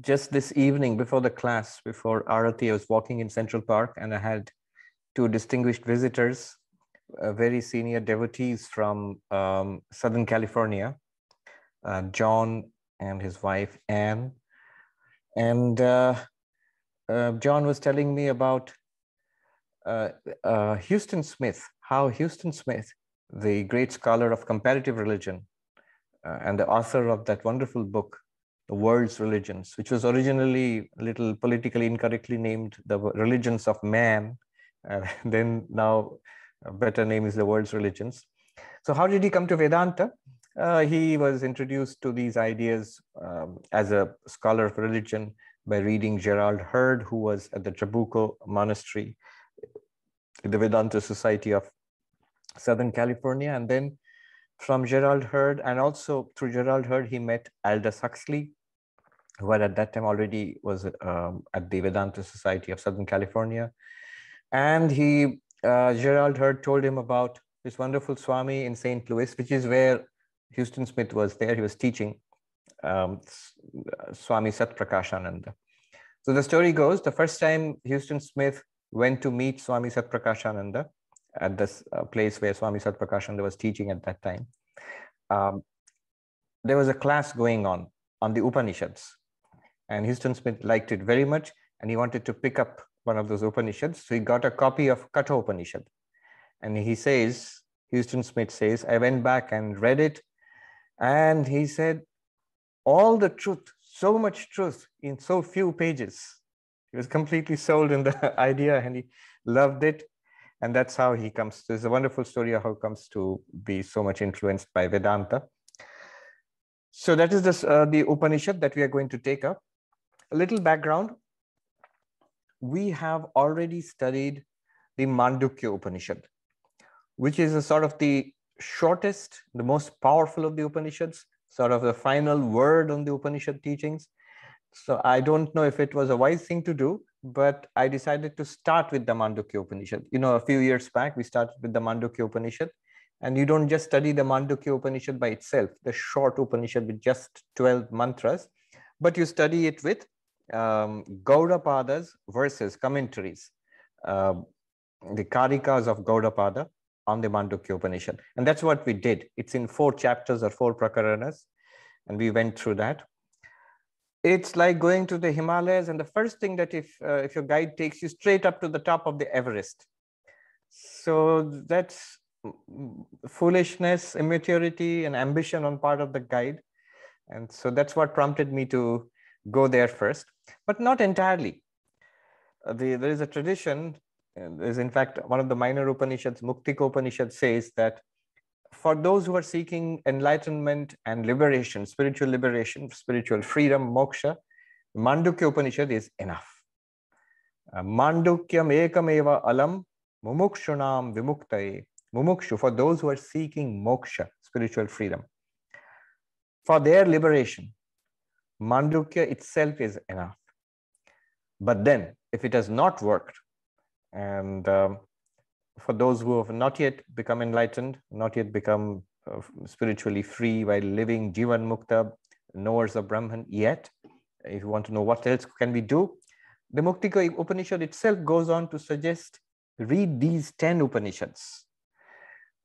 just this evening before the class, before Arati, I was walking in Central Park and I had two distinguished visitors, uh, very senior devotees from um, Southern California, uh, John and his wife, Anne. And uh, uh John was telling me about uh, uh, Huston Smith, how Huston Smith, the great scholar of comparative religion and the author of that wonderful book, the world's religions, which was originally a little politically incorrectly named the religions of man. Uh, then now a better name is the world's religions. So how did he come to Vedanta? Uh, he was introduced to these ideas um, as a scholar of religion by reading Gerald Heard, who was at the Trabuco Monastery, the Vedanta Society of Southern California. And then from Gerald Heard, and also through Gerald Heard, he met Aldous Huxley, who had at that time already was um, at the Vedanta Society of Southern California. And he, uh, Gerald Heard told him about this wonderful Swami in St. Louis, which is where Huston Smith was there. He was teaching um, Swami Satprakashananda. So the story goes, the first time Huston Smith went to meet Swami Satprakashananda at this uh, place where Swami Satprakashananda was teaching at that time, um, there was a class going on on the Upanishads. And Huston Smith liked it very much and he wanted to pick up one of those Upanishads. So he got a copy of Katha Upanishad. And he says, Huston Smith says, I went back and read it. And he said, all the truth, so much truth in so few pages. He was completely sold in the idea and he loved it. And that's how he comes. There's a wonderful story of how he comes to be so much influenced by Vedanta. So that is this, uh, the Upanishad that we are going to take up. A little background. We have already studied the Mandukya Upanishad, which is a sort of the shortest, the most powerful of the Upanishads, sort of the final word on the Upanishad teachings. So I don't know if it was a wise thing to do, but I decided to start with the Mandukya Upanishad. You know, a few years back, we started with the Mandukya Upanishad. And you don't just study the Mandukya Upanishad by itself, the short Upanishad with just 12 mantras, but you study it with um, Gaudapada's verses, commentaries, uh, the Karikas of Gaudapada on the Mandukya Upanishad. And that's what we did. It's in four chapters or four prakaranas, and we went through that. It's like going to the Himalayas, and the first thing that if uh, if your guide takes you straight up to the top of the Everest, so that's foolishness, immaturity, and ambition on part of the guide, and so that's what prompted me to go there first, but not entirely. Uh, the, there is a tradition. There's in fact one of the minor Upanishads, Muktika Upanishad, says that for those who are seeking enlightenment and liberation, spiritual liberation, spiritual freedom, moksha, Mandukya Upanishad is enough. Uh, Mandukyam ekameva alam mumukshunam vimuktaye. Mumukshu, for those who are seeking moksha, spiritual freedom. For their liberation, Mandukya itself is enough. But then, if it has not worked, and um, for those who have not yet become enlightened, not yet become uh, spiritually free while living Jivan Mukta, knowers of Brahman yet, if you want to know what else can we do, the Muktika Upanishad itself goes on to suggest read these 10 Upanishads.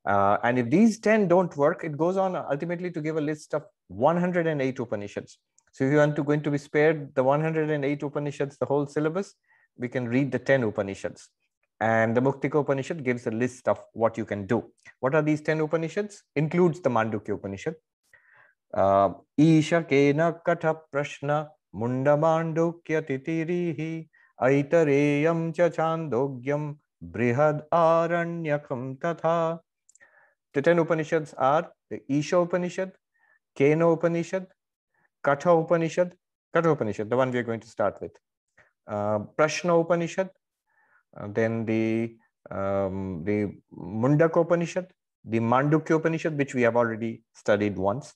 Uh, and if these 10 don't work, it goes on ultimately to give a list of 108 Upanishads. So if you want to going to be spared the 108 Upanishads, the whole syllabus, we can read the 10 Upanishads. And the Muktika Upanishad gives a list of what you can do. What are these 10 Upanishads? Includes the Mandukya Upanishad. Uh, Isha Kena Katha Prashna Munda Mandukya Titirihi Aitareyam Cha Chandogyam Brihad Aranyakam Tatha. The 10 Upanishads are the Isha Upanishad, Kena Upanishad, Katha Upanishad, Katha Upanishad, the one we are going to start with. Uh, Prashna Upanishad, uh, then the um, the Mundaka Upanishad, the Mandukya Upanishad, which we have already studied once.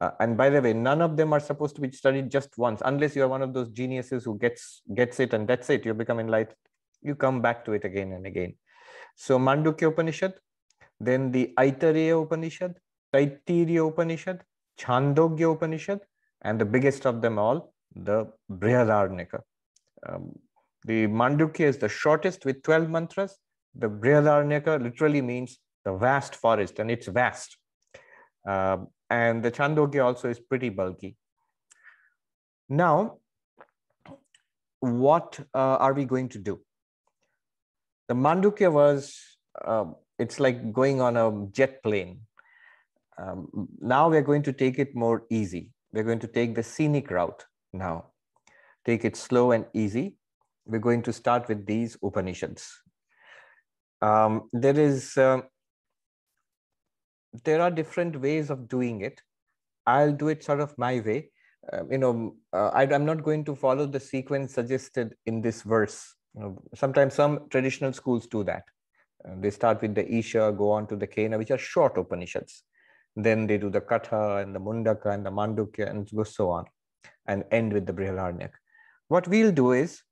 Uh, and by the way, none of them are supposed to be studied just once, unless you are one of those geniuses who gets gets it and that's it. You become enlightened. You come back to it again and again. So Mandukya Upanishad, then the Aitareya Upanishad, Taittiriya Upanishad, Chandogya Upanishad, and the biggest of them all, the Brihadaranyaka. Um, the Mandukya is the shortest with 12 mantras. The Brihadaranyaka literally means the vast forest, and it's vast. Um, and the Chandogya also is pretty bulky. Now, what uh, are we going to do? The Mandukya was, uh, it's like going on a jet plane. Um, now we're going to take it more easy. We're going to take the scenic route now. Take it slow and easy. We're going to start with these Upanishads. Um, there is, uh, there are different ways of doing it. I'll do it sort of my way. Uh, you know, uh, I, am not going to follow the sequence suggested in this verse. You know, sometimes some traditional schools do that. Uh, they start with the Isha, go on to the Kena, which are short Upanishads. Then they do the Katha and the Mundaka and the Mandukya and so on, and end with the Brihadaranyaka. What we'll do is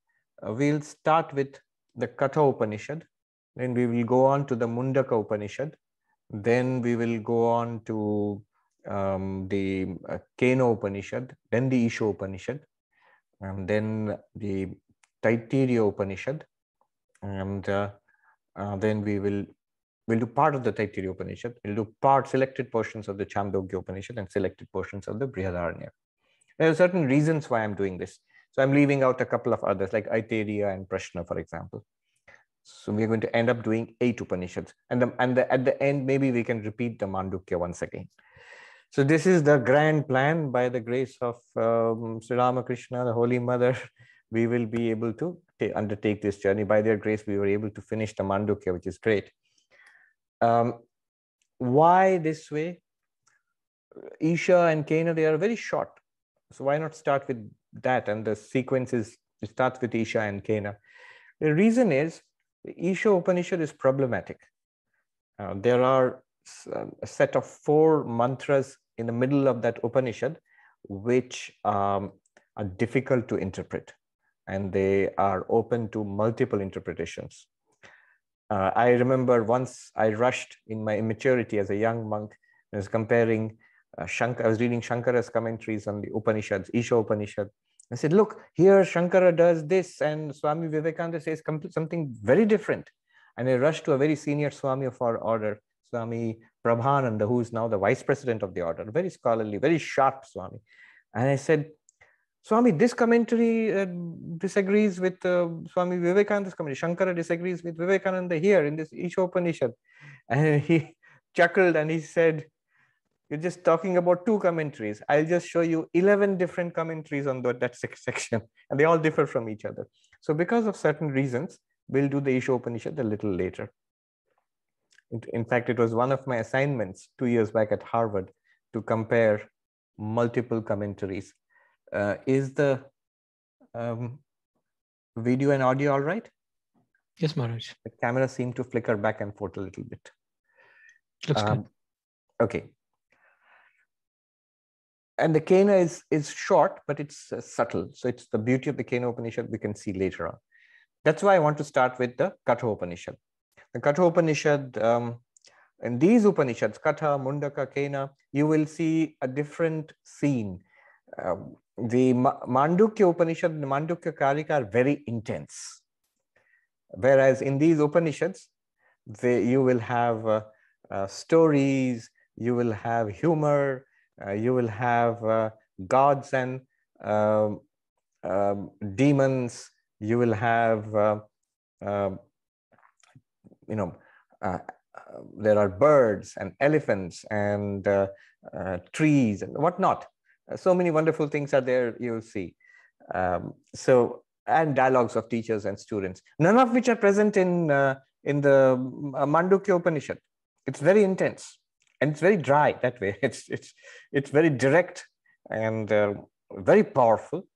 uh, we'll start with the Katha Upanishad, then we will go on to the Mundaka Upanishad, then we will go on to um, the uh, Kena Upanishad, then the Isha Upanishad, and then the Taittiriya Upanishad, and uh, uh, then we will we'll do part of the Taittiriya Upanishad, we'll do part selected portions of the Chandogya Upanishad and selected portions of the Brihadaranyaka. There are certain reasons why I'm doing this. So I'm leaving out a couple of others like Aitareya and Prashna, for example. So we're going to end up doing eight Upanishads. And, the, and the, at the end, maybe we can repeat the Mandukya once again. So this is the grand plan by the grace of um, Sri Ramakrishna, the Holy Mother. We will be able to undertake this journey. By their grace, we were able to finish the Mandukya, which is great. Um, why this way? Isha and Kena, they are very short. So why not start with that? And the sequence is, it starts with Isha and Kena. The reason is, Isha Upanishad is problematic. Uh, there are a set of four mantras in the middle of that Upanishad, which um, are difficult to interpret and they are open to multiple interpretations. Uh, I remember once I rushed in my immaturity as a young monk. I was comparing uh, Shankara, I was reading Shankara's commentaries on the Upanishads, Isha Upanishad. I said, look, here Shankara does this, and Swami Vivekananda says something very different. And I rushed to a very senior Swami of our order, Swami Prabhananda, who is now the vice president of the order, very scholarly, very sharp Swami. And I said, Swami, this commentary uh, disagrees with uh, Swami Vivekananda's commentary. Shankara disagrees with Vivekananda here in this Isha Upanishad. And he chuckled and he said, You're just talking about two commentaries. I'll just show you 11 different commentaries on that, that section, and they all differ from each other. So, because of certain reasons, we'll do the Isha Upanishad a little later. In fact, it was one of my assignments two years back at Harvard to compare multiple commentaries uh, is the um, video and audio all right? Yes, Maharaj. The camera seemed to flicker back and forth a little bit. Looks um, good. Okay. And the Kena is, is short, but it's uh, subtle. So it's the beauty of the Kena Upanishad we can see later on. That's why I want to start with the Katha Upanishad. The Katha Upanishad, um, in these Upanishads, Katha, Mundaka, Kena, you will see a different scene. Um, the Mandukya Upanishad and Mandukya Karika are very intense. Whereas in these Upanishads, they, you will have uh, uh, stories, you will have humor, uh, you will have uh, gods and um, um, demons, you will have, uh, um, you know, uh, there are birds and elephants and trees and whatnot so many wonderful things are there you'll see. Um, so and dialogues of teachers and students none of which are present in uh, in the uh, mandukya upanishad. It's very intense and it's very dry that way. It's it's it's very direct and uh, very powerful.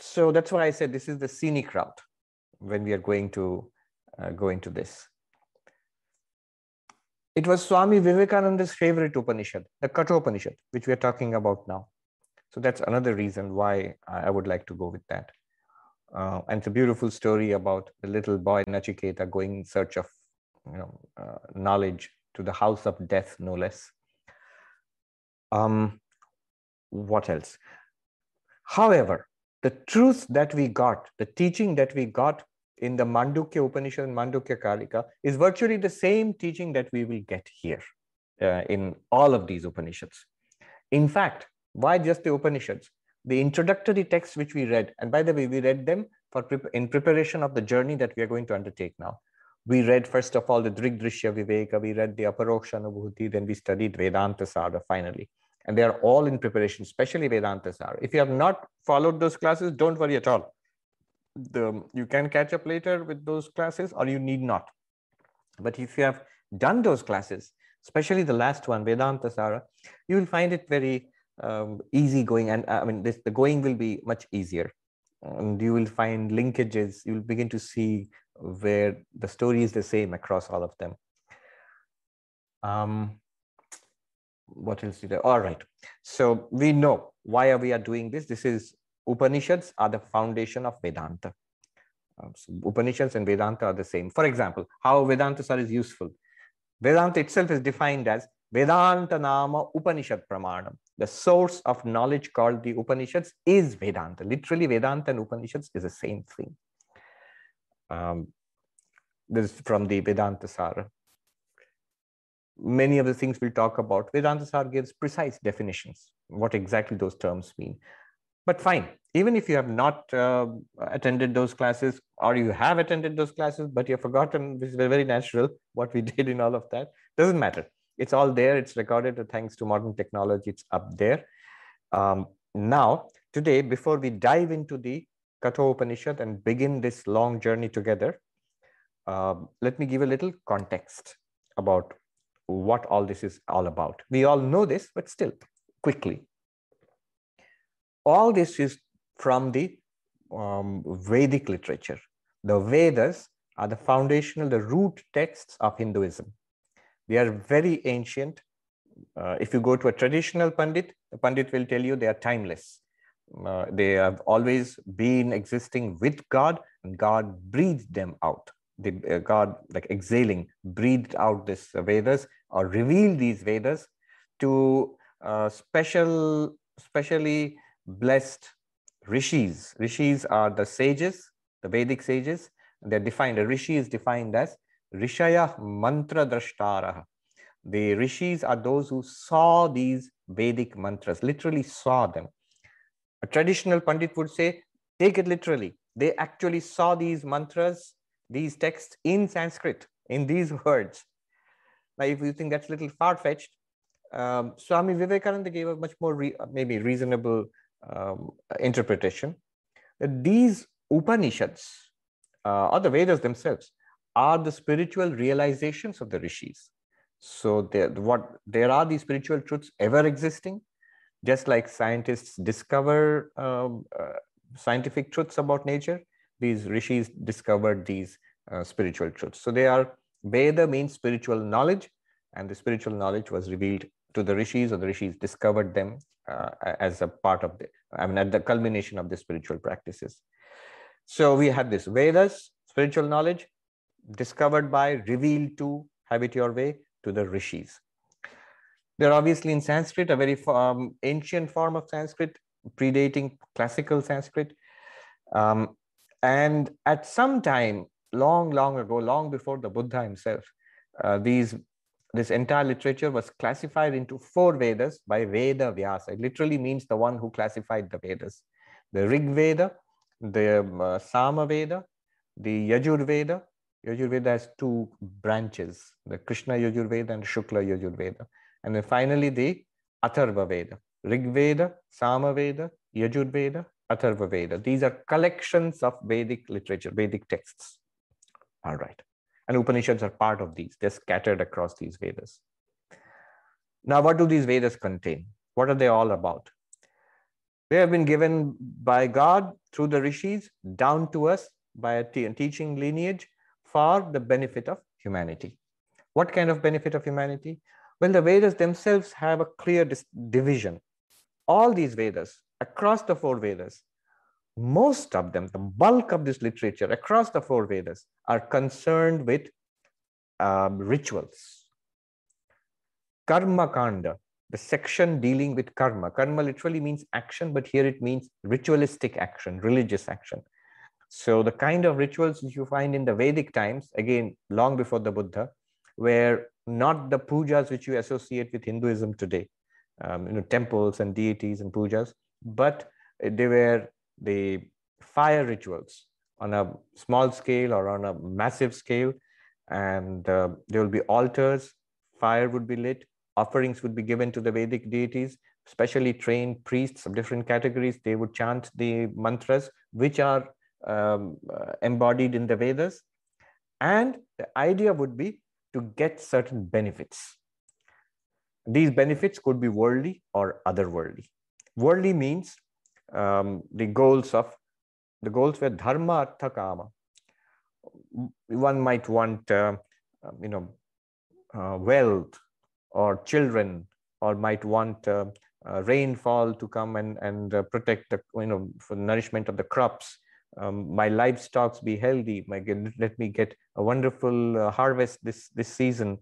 So that's why i said this is the scenic route when we are going to uh, go into this it was Swami Vivekananda's favorite Upanishad, the Katha Upanishad, which we are talking about now. So that's another reason why I would like to go with that. Uh, and it's a beautiful story about the little boy Nachiketa going in search of you know, uh, knowledge to the house of death, no less. Um, what else? However, the truth that we got, the teaching that we got in the Mandukya Upanishad and Mandukya Karika is virtually the same teaching that we will get here uh, in all of these Upanishads. In fact, why just the Upanishads? The introductory texts which we read, and by the way, we read them for in preparation of the journey that we are going to undertake now. We read, first of all, the Drigdrishya Viveka, we read the Aparoksha Anubhuti, then we studied Vedanta Sara finally. And they are all in preparation, especially Vedanta Sara. If you have not followed those classes, don't worry at all the you can catch up later with those classes or you need not. But if you have done those classes especially the last one vedanta sara you will find it very um, easy going and i mean this the going will be much easier. And you will find linkages you will begin to see where the story is the same across all of them. Um, what else did I, all right. So we know why are we are doing this. This is Upanishads are the foundation of Vedanta. Uh, so Upanishads and Vedanta are the same. For example, how Vedanta are is useful. Vedanta itself is defined as Vedanta Nama Upanishad Pramanam. The source of knowledge called the Upanishads is Vedanta. Literally, Vedanta and Upanishads is the same thing. Um, this is from the Vedanta Sara. Many of the things we'll talk about, Vedanta Sara gives precise definitions, what exactly those terms mean. But fine, even if you have not uh, attended those classes or you have attended those classes, but you've forgotten, this is very natural, what we did in all of that, doesn't matter. It's all there, it's recorded thanks to modern technology, it's up there. Um, now, today, before we dive into the Katha Upanishad and begin this long journey together, uh, let me give a little context about what all this is all about. We all know this, but still, quickly all this is from the um, Vedic literature. The Vedas are the foundational, the root texts of Hinduism. They are very ancient. Uh, if you go to a traditional Pandit, the Pandit will tell you they are timeless. Uh, they have always been existing with God, and God breathed them out. The, uh, God, like exhaling, breathed out this Vedas or revealed these Vedas to uh, special, specially blessed rishis. Rishis are the sages, the Vedic sages. They're defined, a rishi is defined as Rishaya Mantra Drashtara. The rishis are those who saw these Vedic mantras, literally saw them. A traditional Pandit would say, take it literally. They actually saw these mantras, these texts in Sanskrit, in these words. Now, if you think that's a little far fetched, um, Swami Vivekananda gave a much more re- maybe reasonable um, interpretation that these Upanishads uh, or the Vedas themselves are the spiritual realizations of the rishis. So there, what there are these spiritual truths ever existing, just like scientists discover um, uh, scientific truths about nature. These rishis discovered these uh, spiritual truths. So they are Veda means spiritual knowledge, and the spiritual knowledge was revealed to the rishis, or the rishis discovered them uh, as a part of the, I mean, at the culmination of the spiritual practices. So we had this Vedas, spiritual knowledge, discovered by, revealed to, have it your way, to the rishis. They're obviously in Sanskrit, a very um, ancient form of Sanskrit, predating classical Sanskrit. Um, and at some time, long, long ago, long before the Buddha himself, uh, these this entire literature was classified into four Vedas by Veda Vyasa. It literally means the one who classified the Vedas. The Rig Veda, the uh, Sama Veda, the Yajur Veda. Yajur Veda has two branches, the Krishna Yajur Veda and Shukla Yajur Veda. And then finally the Atharva Veda. Rig Veda, Sama Veda, Yajur Veda, Atharva Veda. These are collections of Vedic literature, Vedic texts. All right. And Upanishads are part of these. They're scattered across these Vedas. Now, what do these Vedas contain? What are they all about? They have been given by God through the rishis down to us by a teaching lineage for the benefit of humanity. What kind of benefit of humanity? Well, the Vedas themselves have a clear division. All these Vedas, across the four Vedas, most of them, the bulk of this literature across the four Vedas, are concerned with um, rituals. Karma Kanda, the section dealing with karma. Karma literally means action, but here it means ritualistic action, religious action. So the kind of rituals which you find in the Vedic times, again, long before the Buddha, were not the pujas which you associate with Hinduism today, um, you know, temples and deities and pujas, but they were the fire rituals on a small scale or on a massive scale. And uh, there will be altars, fire would be lit, offerings would be given to the Vedic deities, specially trained priests of different categories. They would chant the mantras, which are um, uh, embodied in the Vedas. And the idea would be to get certain benefits. These benefits could be worldly or otherworldly. Worldly means um, the goals of the goals were dharma, artha, kama. One might want, uh, um, you know, uh, wealth or children, or might want uh, uh rainfall to come and and uh, protect the, you know, for nourishment of the crops. Um, my livestock be healthy. My, let me get a wonderful uh, harvest this this season.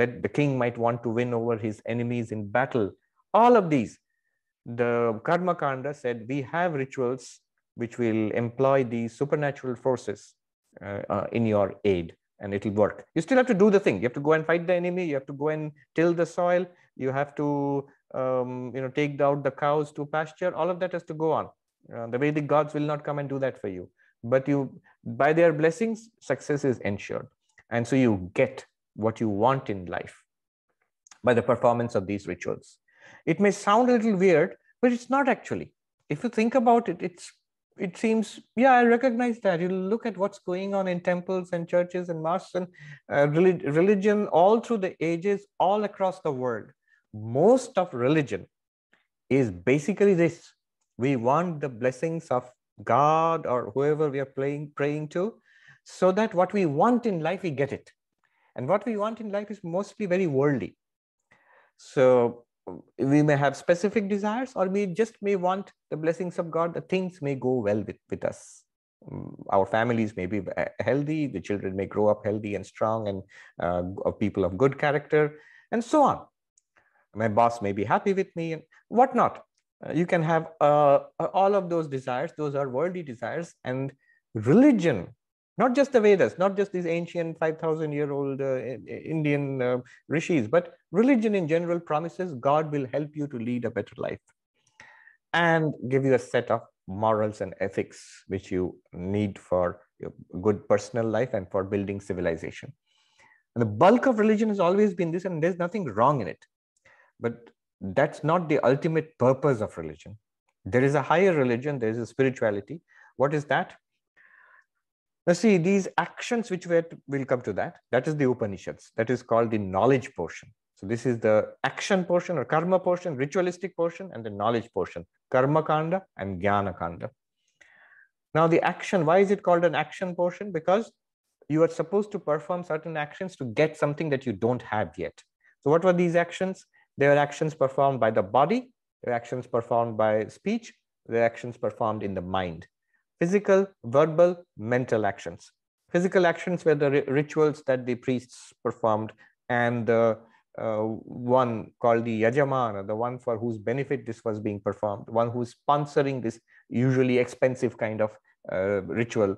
let the king might want to win over his enemies in battle. All of these the Karma Kanda said we have rituals which will employ these supernatural forces uh, uh, in your aid and it'll work. You still have to do the thing. You have to go and fight the enemy. You have to go and till the soil. You have to um, you know take out the cows to pasture. All of that has to go on. Uh, the Vedic gods will not come and do that for you. But you, by their blessings, success is ensured. And so you get what you want in life by the performance of these rituals. It may sound a little weird, but it's not actually. If you think about it, it's it seems yeah i recognize that. You look at what's going on in temples and churches and mosques and uh, religion all through the ages all across the world. Most of religion is basically this. We want the blessings of god or whoever we are praying praying to so that what we want in life we get it. And what we want in life is mostly very worldly. So we may have specific desires or we just may want the blessings of god the things may go well with, with us. Mm, our families may be healthy the children may grow up healthy and strong and uh, people of good character and so on. My boss may be happy with me and whatnot. Uh, you can have uh, all of those desires. Those are worldly desires and religion not just the Vedas, not just these ancient 5,000 year old uh, Indian uh, rishis, but religion in general promises God will help you to lead a better life and give you a set of morals and ethics which you need for your good personal life and for building civilization. And the bulk of religion has always been this, and there's nothing wrong in it. But that's not the ultimate purpose of religion. There is a higher religion, there is a spirituality. What is that? Now, see, these actions which we will come to that, that is the Upanishads. That is called the knowledge portion. So, this is the action portion or karma portion, ritualistic portion, and the knowledge portion, karma kanda and jnana kanda. Now, the action, why is it called an action portion? Because you are supposed to perform certain actions to get something that you don't have yet. So, what were these actions? They were actions performed by the body, they were actions performed by speech, they were actions performed in the mind physical, verbal, mental actions. Physical actions were the rituals that the priests performed, and the uh, one called the Yajamana, the one for whose benefit this was being performed, one who's sponsoring this usually expensive kind of uh, ritual.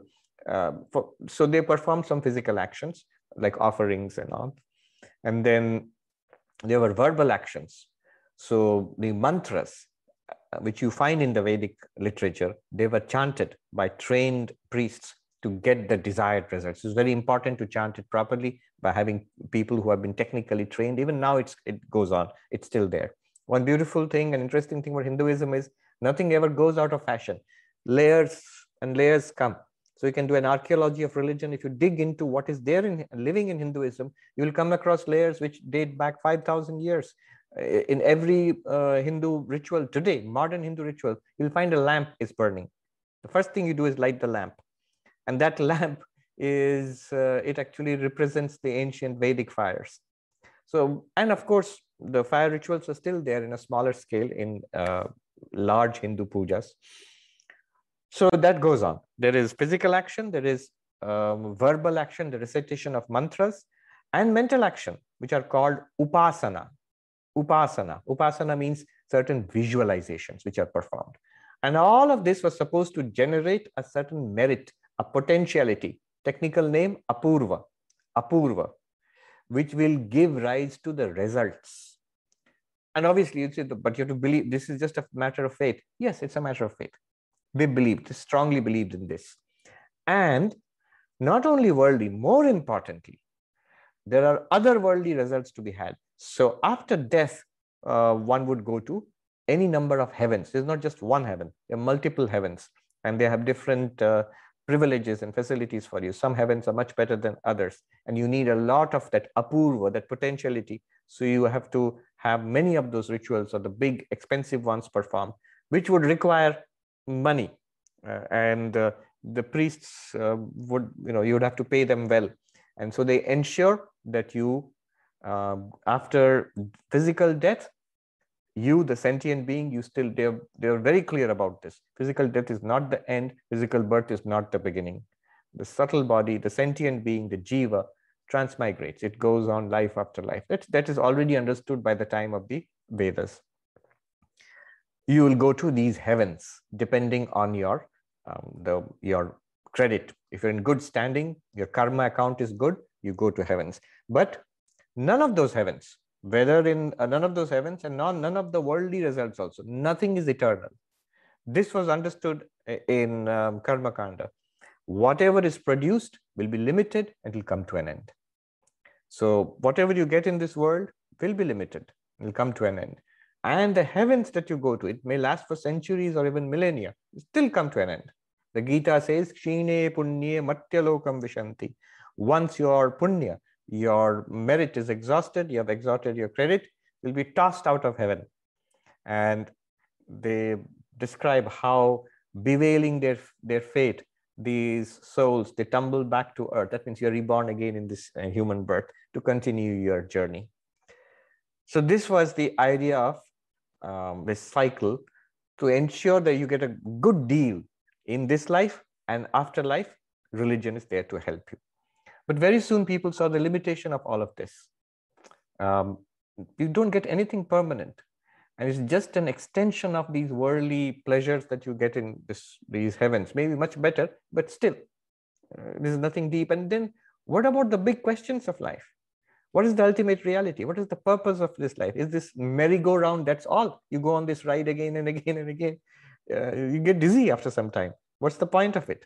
Uh, for, so they performed some physical actions like offerings and all. And then there were verbal actions. So the mantras, which you find in the Vedic literature, they were chanted by trained priests to get the desired results. It's very important to chant it properly by having people who have been technically trained. Even now, it's, it goes on, it's still there. One beautiful thing and interesting thing about Hinduism is nothing ever goes out of fashion. Layers and layers come. So you can do an archaeology of religion. If you dig into what is there in living in Hinduism, you will come across layers which date back 5,000 years in every uh, Hindu ritual today, modern Hindu ritual, you'll find a lamp is burning. The first thing you do is light the lamp. And that lamp is, uh, it actually represents the ancient Vedic fires. So, and of course, the fire rituals are still there in a smaller scale in uh, large Hindu pujas. So that goes on. There is physical action, there is um, verbal action, the recitation of mantras, and mental action, which are called upasana. Upasana. Upasana means certain visualizations which are performed. And all of this was supposed to generate a certain merit, a potentiality. Technical name, apurva, apurva, which will give rise to the results. And obviously, you say, but you have to believe this is just a matter of faith. Yes, it's a matter of faith. They believed, strongly believed in this. And not only worldly, more importantly, there are other worldly results to be had. So after death, uh, one would go to any number of heavens. There's not just one heaven, there are multiple heavens, and they have different uh, privileges and facilities for you. Some heavens are much better than others, and you need a lot of that apurva, that potentiality. So you have to have many of those rituals or the big expensive ones performed, which would require money. Uh, and uh, the priests uh, would, you know, you would have to pay them well. And so they ensure that you, uh, after physical death, you, the sentient being, you still, they're, they're very clear about this. Physical death is not the end, physical birth is not the beginning. The subtle body, the sentient being, the jiva, transmigrates. It goes on life after life. That, that is already understood by the time of the Vedas. You will go to these heavens depending on your um, the your credit. If you're in good standing, your karma account is good, you go to heavens. But none of those heavens, whether in uh, none of those heavens and non, none of the worldly results also, nothing is eternal. This was understood in um, Karma Kanda. Whatever is produced will be limited and will come to an end. So whatever you get in this world will be limited, will come to an end. And the heavens that you go to, it may last for centuries or even millennia, still come to an end. The Gita says, Kshine matyalokam vishanti. Once your punya, your merit is exhausted, you have exhausted your credit, you will be tossed out of heaven. And they describe how bewailing their, their fate, these souls, they tumble back to earth. That means you're reborn again in this uh, human birth to continue your journey. So this was the idea of um, this cycle to ensure that you get a good deal in this life and afterlife, religion is there to help you. But very soon people saw the limitation of all of this. Um, you don't get anything permanent. And it's just an extension of these worldly pleasures that you get in this, these heavens. Maybe much better, but still, uh, there's nothing deep. And then what about the big questions of life? What is the ultimate reality? What is the purpose of this life? Is this merry-go-round? That's all. You go on this ride again and again and again uh, you get dizzy after some time. What's the point of it?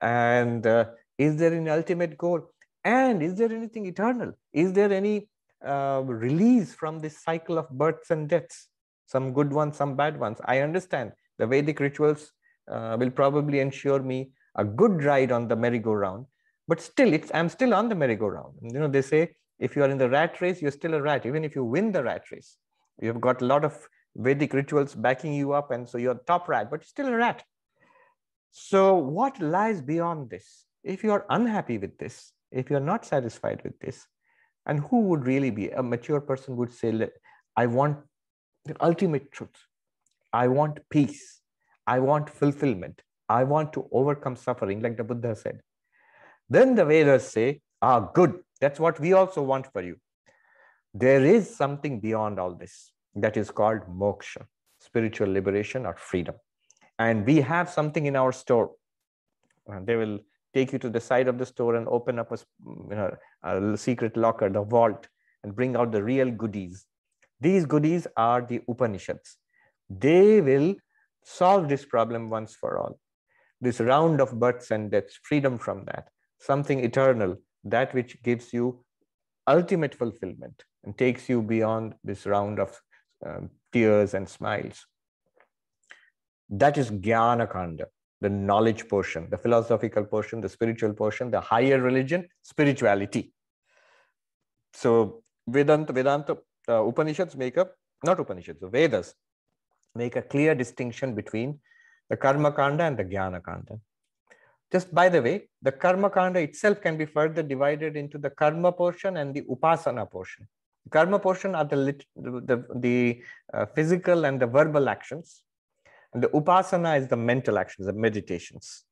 And uh, is there an ultimate goal? And is there anything eternal? Is there any uh, release from this cycle of births and deaths? Some good ones, some bad ones. I understand the Vedic rituals uh, will probably ensure me a good ride on the merry-go-round, but still, it's I'm still on the merry-go-round. You know, they say if you are in the rat race, you're still a rat, even if you win the rat race. You've got a lot of Vedic rituals backing you up, and so you're top rat, but still a rat. So, what lies beyond this? If you are unhappy with this, if you're not satisfied with this, and who would really be a mature person would say, I want the ultimate truth. I want peace. I want fulfillment. I want to overcome suffering, like the Buddha said. Then the Vedas say, Ah, good. That's what we also want for you. There is something beyond all this that is called moksha, spiritual liberation or freedom. And we have something in our store. They will take you to the side of the store and open up a, you know, a secret locker, the vault, and bring out the real goodies. These goodies are the Upanishads. They will solve this problem once for all. This round of births and deaths, freedom from that, something eternal, that which gives you ultimate fulfillment and takes you beyond this round of um, tears and smiles. That is Jnana Kanda, the knowledge portion, the philosophical portion, the spiritual portion, the higher religion, spirituality. So Vedanta, Vedanta, uh, Upanishads make a, not Upanishads, the Vedas make a clear distinction between the Karma Kanda and the Jnana Kanda. Just by the way, the Karma Kanda itself can be further divided into the Karma portion and the Upasana portion karma portion are the, the, the uh, physical and the verbal actions. And the upasana is the mental actions, the meditations.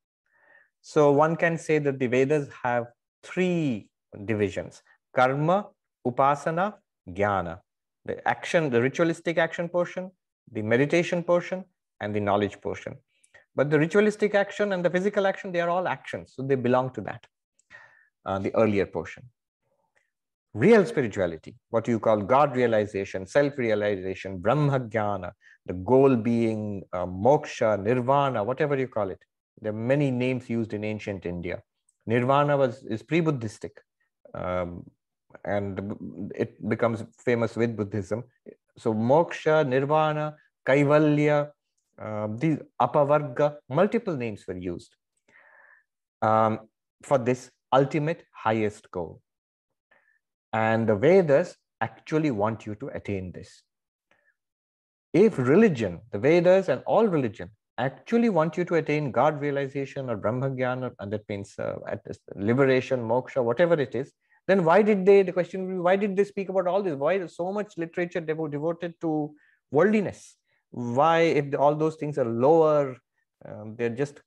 So one can say that the Vedas have three divisions, karma, upasana, jnana. the action, the ritualistic action portion, the meditation portion, and the knowledge portion. But the ritualistic action and the physical action, they are all actions. So they belong to that, uh, the earlier portion. Real spirituality, what you call God realization, self realization, Brahma Jnana, the goal being uh, moksha, nirvana, whatever you call it. There are many names used in ancient India. Nirvana was is pre-Buddhistic, um, and it becomes famous with Buddhism. So moksha, nirvana, kaivalya, uh, these apavarga, multiple names were used um, for this ultimate highest goal. And the Vedas actually want you to attain this. If religion, the Vedas and all religion actually want you to attain God realization or Brahma Jnana, and that means uh, liberation, moksha, whatever it is, then why did they, the question, why did they speak about all this? Why so much literature devoted to worldliness? Why, if all those things are lower, um, they're just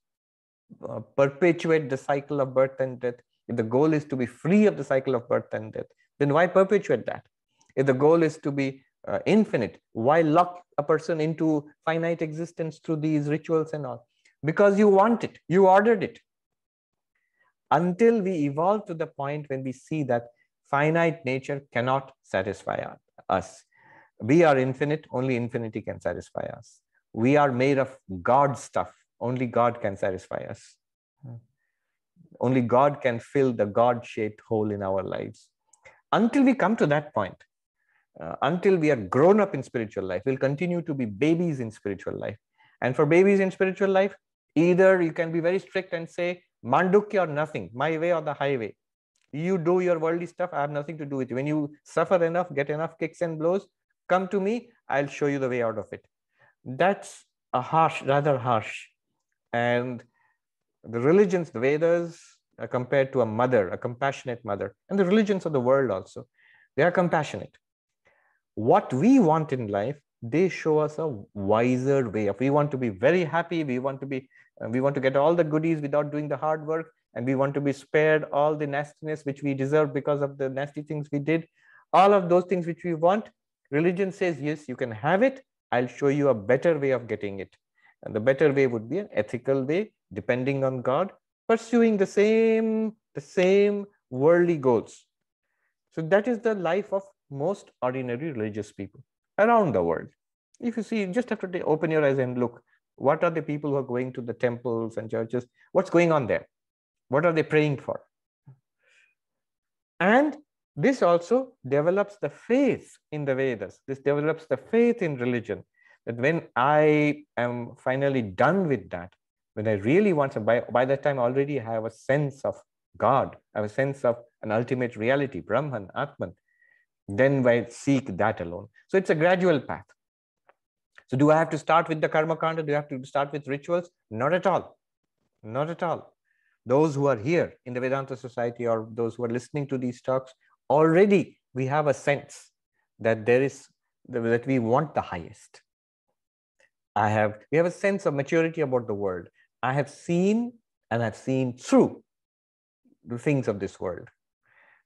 uh, perpetuate the cycle of birth and death. If the goal is to be free of the cycle of birth and death, then why perpetuate that? If the goal is to be uh, infinite, why lock a person into finite existence through these rituals and all? Because you want it, you ordered it until we evolve to the point when we see that finite nature cannot satisfy us. We are infinite, only infinity can satisfy us. We are made of God stuff, only God can satisfy us. Only God can fill the God shaped hole in our lives. Until we come to that point, uh, until we are grown up in spiritual life, we'll continue to be babies in spiritual life. And for babies in spiritual life, either you can be very strict and say, Mandukya or nothing, my way or the highway. You do your worldly stuff, I have nothing to do with you. When you suffer enough, get enough kicks and blows, come to me, I'll show you the way out of it. That's a harsh, rather harsh. And the religions, the Vedas, are compared to a mother, a compassionate mother, and the religions of the world also, they are compassionate. What we want in life, they show us a wiser way of. We want to be very happy. We want to be and we want to get all the goodies without doing the hard work. And we want to be spared all the nastiness which we deserve because of the nasty things we did. All of those things which we want, religion says, yes, you can have it. I'll show you a better way of getting it. And the better way would be an ethical way, depending on God, pursuing the same, the same worldly goals. So that is the life of most ordinary religious people around the world. If you see, you just have to open your eyes and look. What are the people who are going to the temples and churches? What's going on there? What are they praying for? And this also develops the faith in the Vedas. This develops the faith in religion. That when I am finally done with that, when I really want to, by, by that time already I have a sense of God, I have a sense of an ultimate reality, Brahman, Atman, then I seek that alone. So it's a gradual path. So do I have to start with the karma kanda? Do I have to start with rituals? Not at all. Not at all. Those who are here in the Vedanta Society or those who are listening to these talks, already we have a sense that there is that we want the highest. I have we have a sense of maturity about the world. I have seen and I've seen through the things of this world.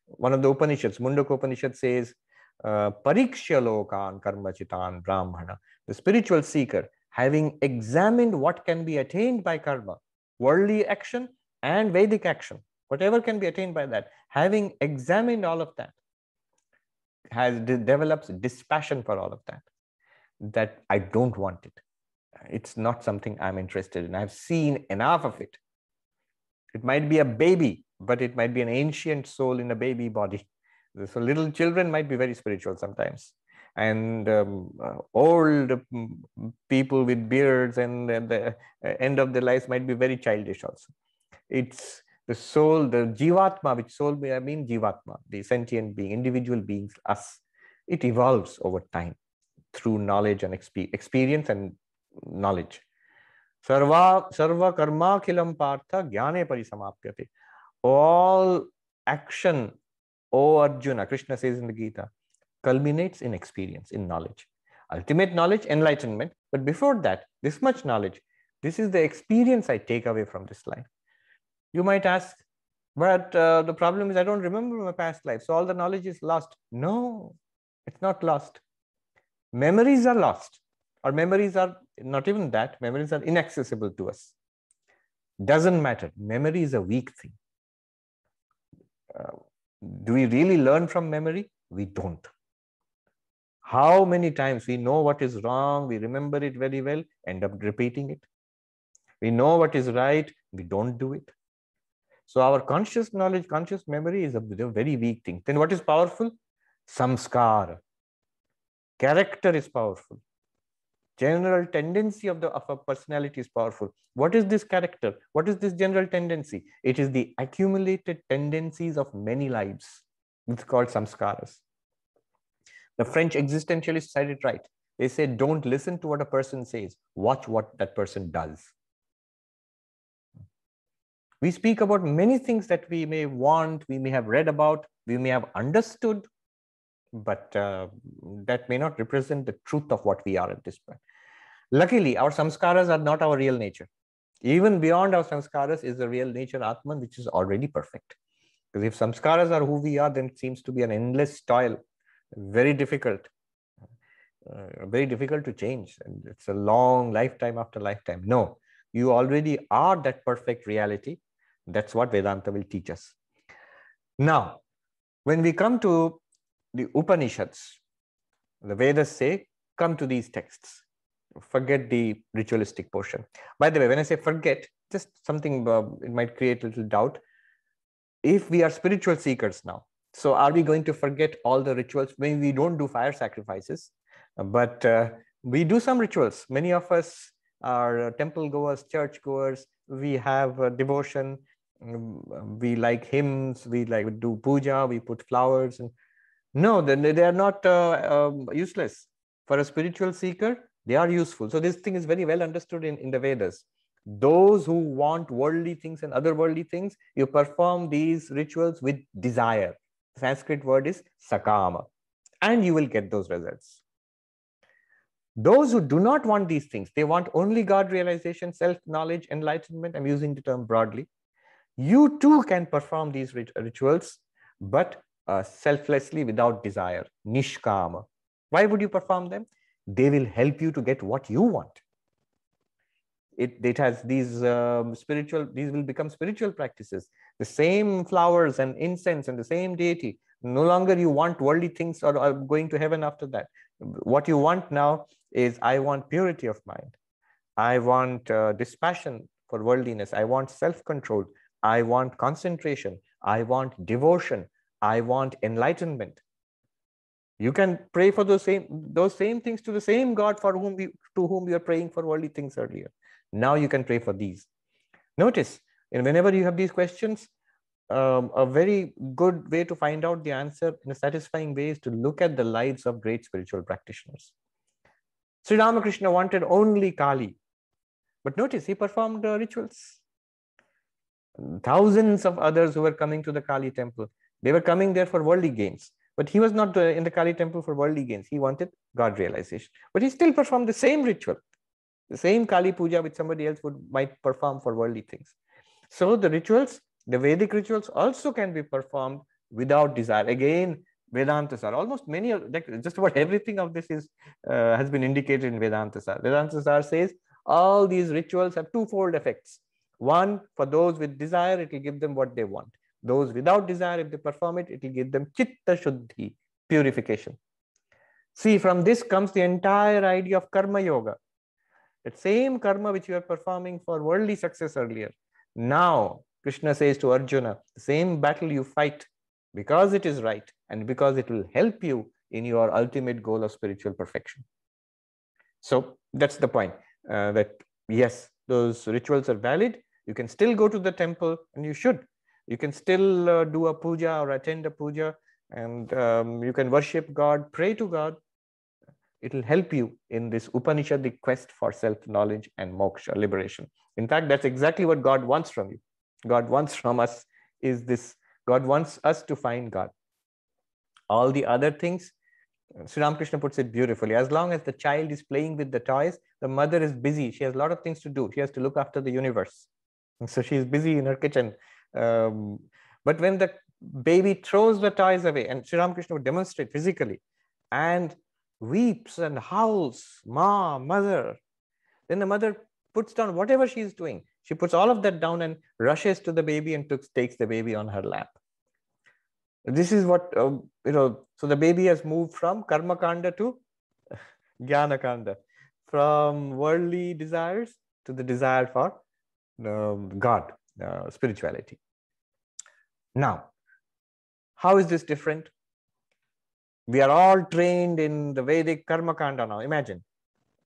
One of the Upanishads, Mundaka Upanishad says, uh, Parikshya lokan karmachitan brahmana the spiritual seeker, having examined what can be attained by karma, worldly action and Vedic action, whatever can be attained by that, having examined all of that, has de- develops dispassion for all of that. That I don't want it. It's not something I'm interested in. I've seen enough of it. It might be a baby, but it might be an ancient soul in a baby body. So little children might be very spiritual sometimes and um, uh, old people with beards and the uh, end of their lives might be very childish also. It's the soul, the jivatma, which soul I mean jivatma, the sentient being, individual beings, us. It evolves over time through knowledge and exp experience and knowledge. Sarva, sarva karma kilam partha jnane parisamapyate. All action, O Arjuna, Krishna says in the Gita, culminates in experience, in knowledge. Ultimate knowledge, enlightenment. But before that, this much knowledge, this is the experience I take away from this life. You might ask, but uh, the problem is I don't remember my past life. So all the knowledge is lost. No, it's not lost. Memories are lost, or memories are not even that, memories are inaccessible to us. Doesn't matter. Memory is a weak thing. Uh, do we really learn from memory? We don't. How many times we know what is wrong, we remember it very well, end up repeating it. We know what is right, we don't do it. So our conscious knowledge, conscious memory is a, a very weak thing. Then what is powerful? Samskara. Character is powerful. General tendency of the of a personality is powerful. What is this character? What is this general tendency? It is the accumulated tendencies of many lives. It's called samskaras. The French existentialists said it right. They said, don't listen to what a person says, watch what that person does. We speak about many things that we may want, we may have read about, we may have understood, but uh, that may not represent the truth of what we are at this point. Luckily, our samskaras are not our real nature. Even beyond our samskaras is the real nature Atman, which is already perfect. Because if samskaras are who we are, then it seems to be an endless toil, very difficult, uh, very difficult to change. And it's a long lifetime after lifetime. No, you already are that perfect reality. That's what Vedanta will teach us. Now, when we come to the Upanishads, the Vedas say, come to these texts. Forget the ritualistic portion. By the way, when I say forget, just something uh, it might create a little doubt. If we are spiritual seekers now, so are we going to forget all the rituals? Maybe we don't do fire sacrifices, but uh, we do some rituals. Many of us are temple goers, church goers. We have uh, devotion. Um, we like hymns. We like do puja. We put flowers and no, then they are not uh, um, useless. For a spiritual seeker, they are useful. So this thing is very well understood in, in the Vedas. Those who want worldly things and other worldly things, you perform these rituals with desire. Sanskrit word is sakama, and you will get those results. Those who do not want these things, they want only God realization, self knowledge, enlightenment. I'm using the term broadly. You too can perform these rituals, but uh, selflessly without desire, nishkama. Why would you perform them? They will help you to get what you want. It, it has these um, spiritual, these will become spiritual practices. The same flowers and incense and the same deity. No longer you want worldly things or, or going to heaven after that. What you want now is I want purity of mind. I want uh, dispassion for worldliness. I want self control. I want concentration. I want devotion. I want enlightenment. You can pray for those same those same things to the same God for whom we to whom you are praying for worldly things earlier. Now you can pray for these. Notice, and whenever you have these questions, um, a very good way to find out the answer in a satisfying way is to look at the lives of great spiritual practitioners. Sri Ramakrishna wanted only Kali, but notice he performed uh, rituals. Thousands of others who were coming to the Kali temple, they were coming there for worldly gains. But he was not in the Kali temple for worldly gains. He wanted God realization. But he still performed the same ritual, the same Kali puja which somebody else would might perform for worldly things. So the rituals, the Vedic rituals also can be performed without desire. Again, Vedanta Sar. Almost many, like just about everything of this is uh, has been indicated in Vedanta Sar. Vedanta says all these rituals have twofold effects. One, for those with desire, it will give them what they want. Those without desire, if they perform it, it will give them chitta shuddhi, purification. See, from this comes the entire idea of karma yoga. That same karma which you are performing for worldly success earlier. Now, Krishna says to Arjuna, the same battle you fight because it is right and because it will help you in your ultimate goal of spiritual perfection. So that's the point uh, that yes, those rituals are valid. You can still go to the temple and you should you can still uh, do a puja or attend a puja and um, you can worship God, pray to God. It will help you in this Upanishadic quest for self knowledge and moksha, liberation. In fact, that's exactly what God wants from you. God wants from us is this God wants us to find God. All the other things, Sri Ramakrishna puts it beautifully. As long as the child is playing with the toys, the mother is busy. She has a lot of things to do. She has to look after the universe. And so she's busy in her kitchen um, but when the baby throws the toys away, and Sri Ramakrishna would demonstrate physically, and weeps and howls, Ma, mother. Then the mother puts down whatever she is doing. She puts all of that down and rushes to the baby and takes the baby on her lap. This is what, uh, you know, so the baby has moved from karma kanda to jnana kanda, from worldly desires to the desire for uh, God, uh, spirituality. Now, how is this different? We are all trained in the Vedic karma kanda now. Imagine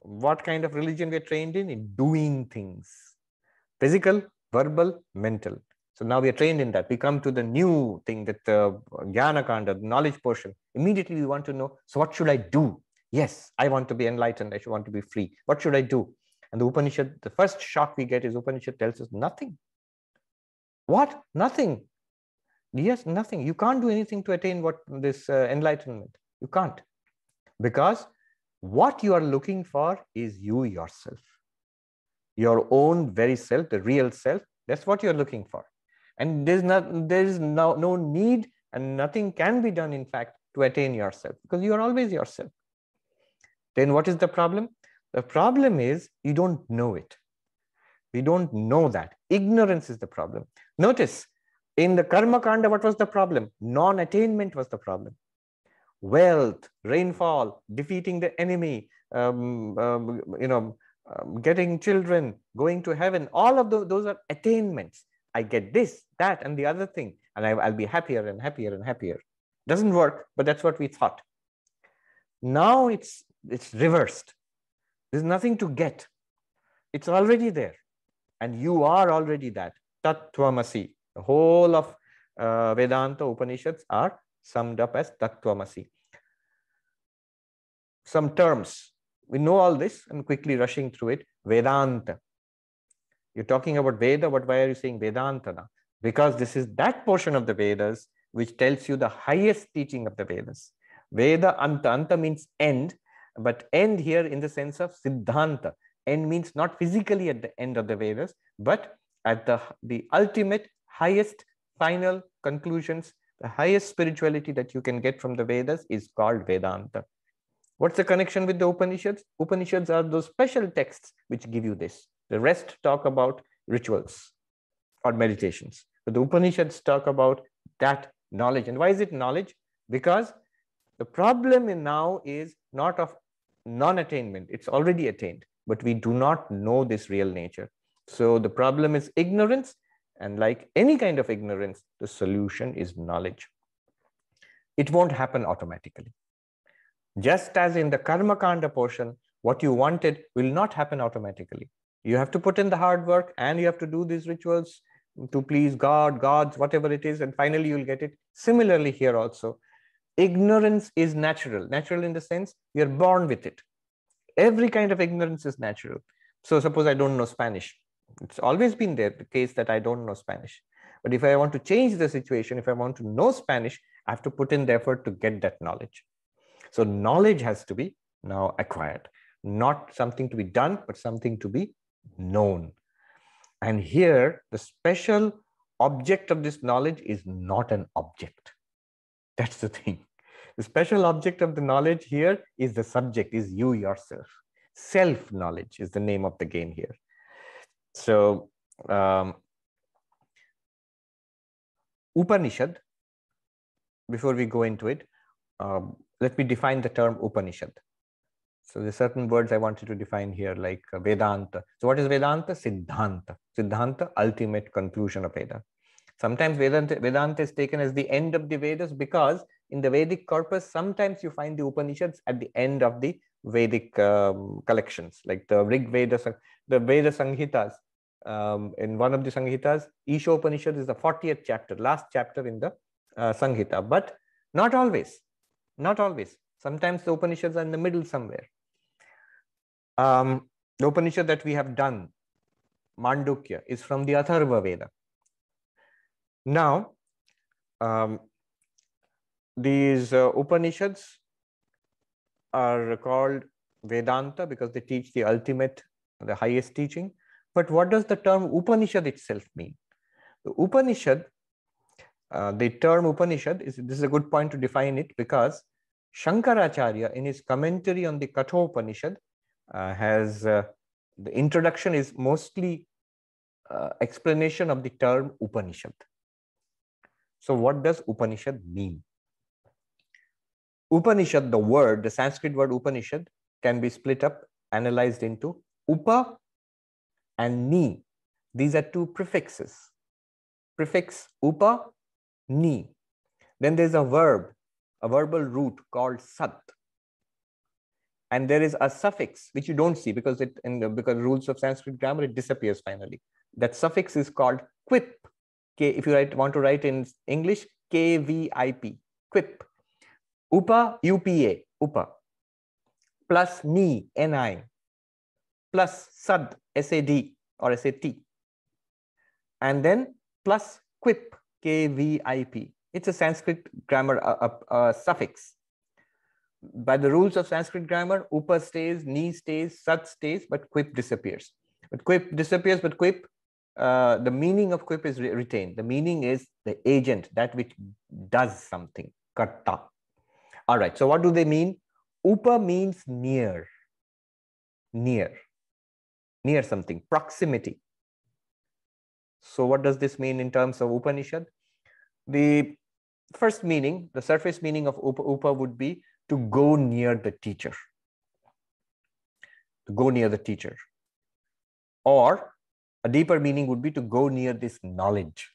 what kind of religion we're trained in? In doing things physical, verbal, mental. So now we are trained in that. We come to the new thing that the Jnana Kanda, the knowledge portion. Immediately we want to know, so what should I do? Yes, I want to be enlightened. I should want to be free. What should I do? And the Upanishad, the first shock we get is Upanishad tells us nothing. What? Nothing. Yes, nothing. You can't do anything to attain what this uh, enlightenment. You can't. Because what you are looking for is you yourself. Your own very self, the real self. That's what you're looking for. And there's not there is no, no need and nothing can be done, in fact, to attain yourself because you are always yourself. Then what is the problem? The problem is you don't know it. We don't know that. Ignorance is the problem. Notice in the Karma Kanda, what was the problem? Non attainment was the problem. Wealth, rainfall, defeating the enemy, um, um, you know, um, getting children, going to heaven, all of those, those are attainments. I get this, that, and the other thing, and I, I'll be happier and happier and happier. Doesn't work, but that's what we thought. Now it's it's reversed. There's nothing to get. It's already there. And you are already that. Tattvamasi. The whole of uh, Vedanta Upanishads are summed up as Tattvamasi. Some terms. We know all this. I'm quickly rushing through it. Vedanta. You're talking about Veda, but why are you saying Vedanta now? Because this is that portion of the Vedas which tells you the highest teaching of the Vedas. Veda Anta. Anta means end, but end here in the sense of Siddhanta. End means not physically at the end of the Vedas, but at the, the ultimate highest final conclusions, the highest spirituality that you can get from the Vedas is called Vedanta. What's the connection with the Upanishads? Upanishads are those special texts which give you this. The rest talk about rituals or meditations. But the Upanishads talk about that knowledge. And why is it knowledge? Because the problem now is not of non-attainment. It's already attained, but we do not know this real nature. So the problem is ignorance and like any kind of ignorance, the solution is knowledge. It won't happen automatically. Just as in the Karma Kanda portion, what you wanted will not happen automatically. You have to put in the hard work and you have to do these rituals to please God, gods, whatever it is, and finally you'll get it. Similarly, here also, ignorance is natural. Natural in the sense are born with it. Every kind of ignorance is natural. So, suppose I don't know Spanish it's always been there, the case that I don't know Spanish. But if I want to change the situation, if I want to know Spanish, I have to put in the effort to get that knowledge. So knowledge has to be now acquired, not something to be done, but something to be known. And here, the special object of this knowledge is not an object. That's the thing. The special object of the knowledge here is the subject, is you yourself. Self knowledge is the name of the game here. So um, Upanishad, before we go into it, um, let me define the term Upanishad. So there's certain words I wanted to define here, like Vedanta. So what is Vedanta? Siddhanta. Siddhanta, ultimate conclusion of Veda. Sometimes Vedanta, Vedanta is taken as the end of the Vedas because in the Vedic corpus, sometimes you find the Upanishads at the end of the Vedic um, collections, like the Rig Veda, the Veda Samhitas um, in one of the Samhitas, Isha Upanishad is the 40th chapter, last chapter in the uh, Samhita, but not always, not always. Sometimes the Upanishads are in the middle somewhere. Um, the Upanishad that we have done, Mandukya, is from the Atharva Veda. Now, um, these uh, Upanishads are called Vedanta because they teach the ultimate, the highest teaching. But what does the term Upanishad itself mean? The Upanishad, uh, the term Upanishad is this is a good point to define it because Shankaracharya, in his commentary on the Kathopanishad, uh, has uh, the introduction is mostly uh, explanation of the term Upanishad. So, what does Upanishad mean? Upanishad, the word, the Sanskrit word Upanishad, can be split up, analyzed into Upa and Ni. These are two prefixes. Prefix Upa, Ni. Then there's a verb, a verbal root called Sat. And there is a suffix which you don't see because it in the because rules of Sanskrit grammar it disappears finally. That suffix is called kvip. K, if you write, want to write in English, KVIP, quip. Upa, UPA, Upa. Plus Ni, NI. Plus Sad, SAD or SAT. And then plus quip, KVIP. It's a Sanskrit grammar uh, uh, uh, suffix. By the rules of Sanskrit grammar, upa stays, ni stays, SAD stays, but kvip disappears. But kvip disappears, but kvip, uh, the meaning of kvip is re retained. The meaning is the agent, that which does something, karta. All right, so what do they mean? Upa means near, near, near something, proximity. So what does this mean in terms of Upanishad? The first meaning, the surface meaning of upa, upa would be to go near the teacher. To go near the teacher. Or a deeper meaning would be to go near this knowledge.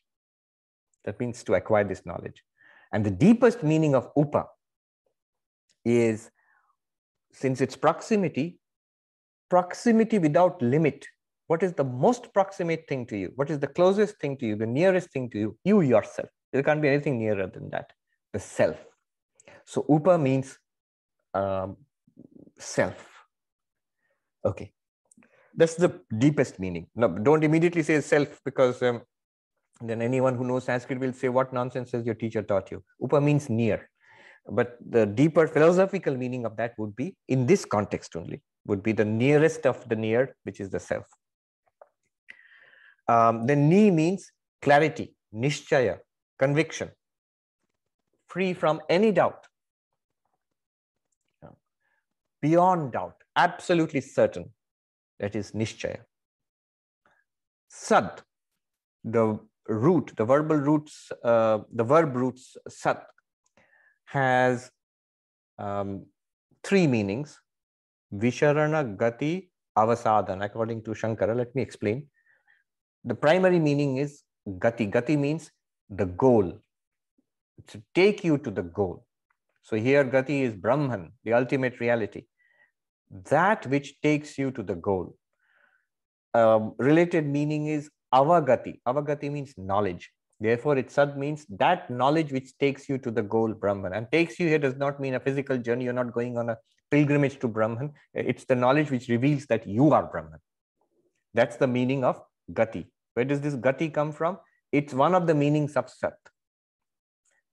That means to acquire this knowledge. And the deepest meaning of upa is since its proximity, proximity without limit. What is the most proximate thing to you? What is the closest thing to you, the nearest thing to you? You yourself. There can't be anything nearer than that, the self. So upa means um, self. Okay. That's the deepest meaning. Now, don't immediately say self because um, then anyone who knows Sanskrit will say, What nonsense has your teacher taught you? Upa means near. But the deeper philosophical meaning of that would be, in this context only, would be the nearest of the near, which is the self. Um, then ni means clarity, nishchaya, conviction, free from any doubt, beyond doubt, absolutely certain. That is nishchaya. Sad, the root, the verbal roots, uh, the verb roots sat has um, three meanings. Visharana, Gati, Avasadhan, according to Shankara. Let me explain. The primary meaning is Gati. Gati means the goal, to take you to the goal. So here Gati is Brahman, the ultimate reality. That which takes you to the goal. Um, related meaning is avagati. Avagati means knowledge. Therefore, it sad means that knowledge which takes you to the goal, Brahman. And takes you here does not mean a physical journey. You're not going on a pilgrimage to Brahman. It's the knowledge which reveals that you are Brahman. That's the meaning of gati. Where does this gati come from? It's one of the meanings of Sat.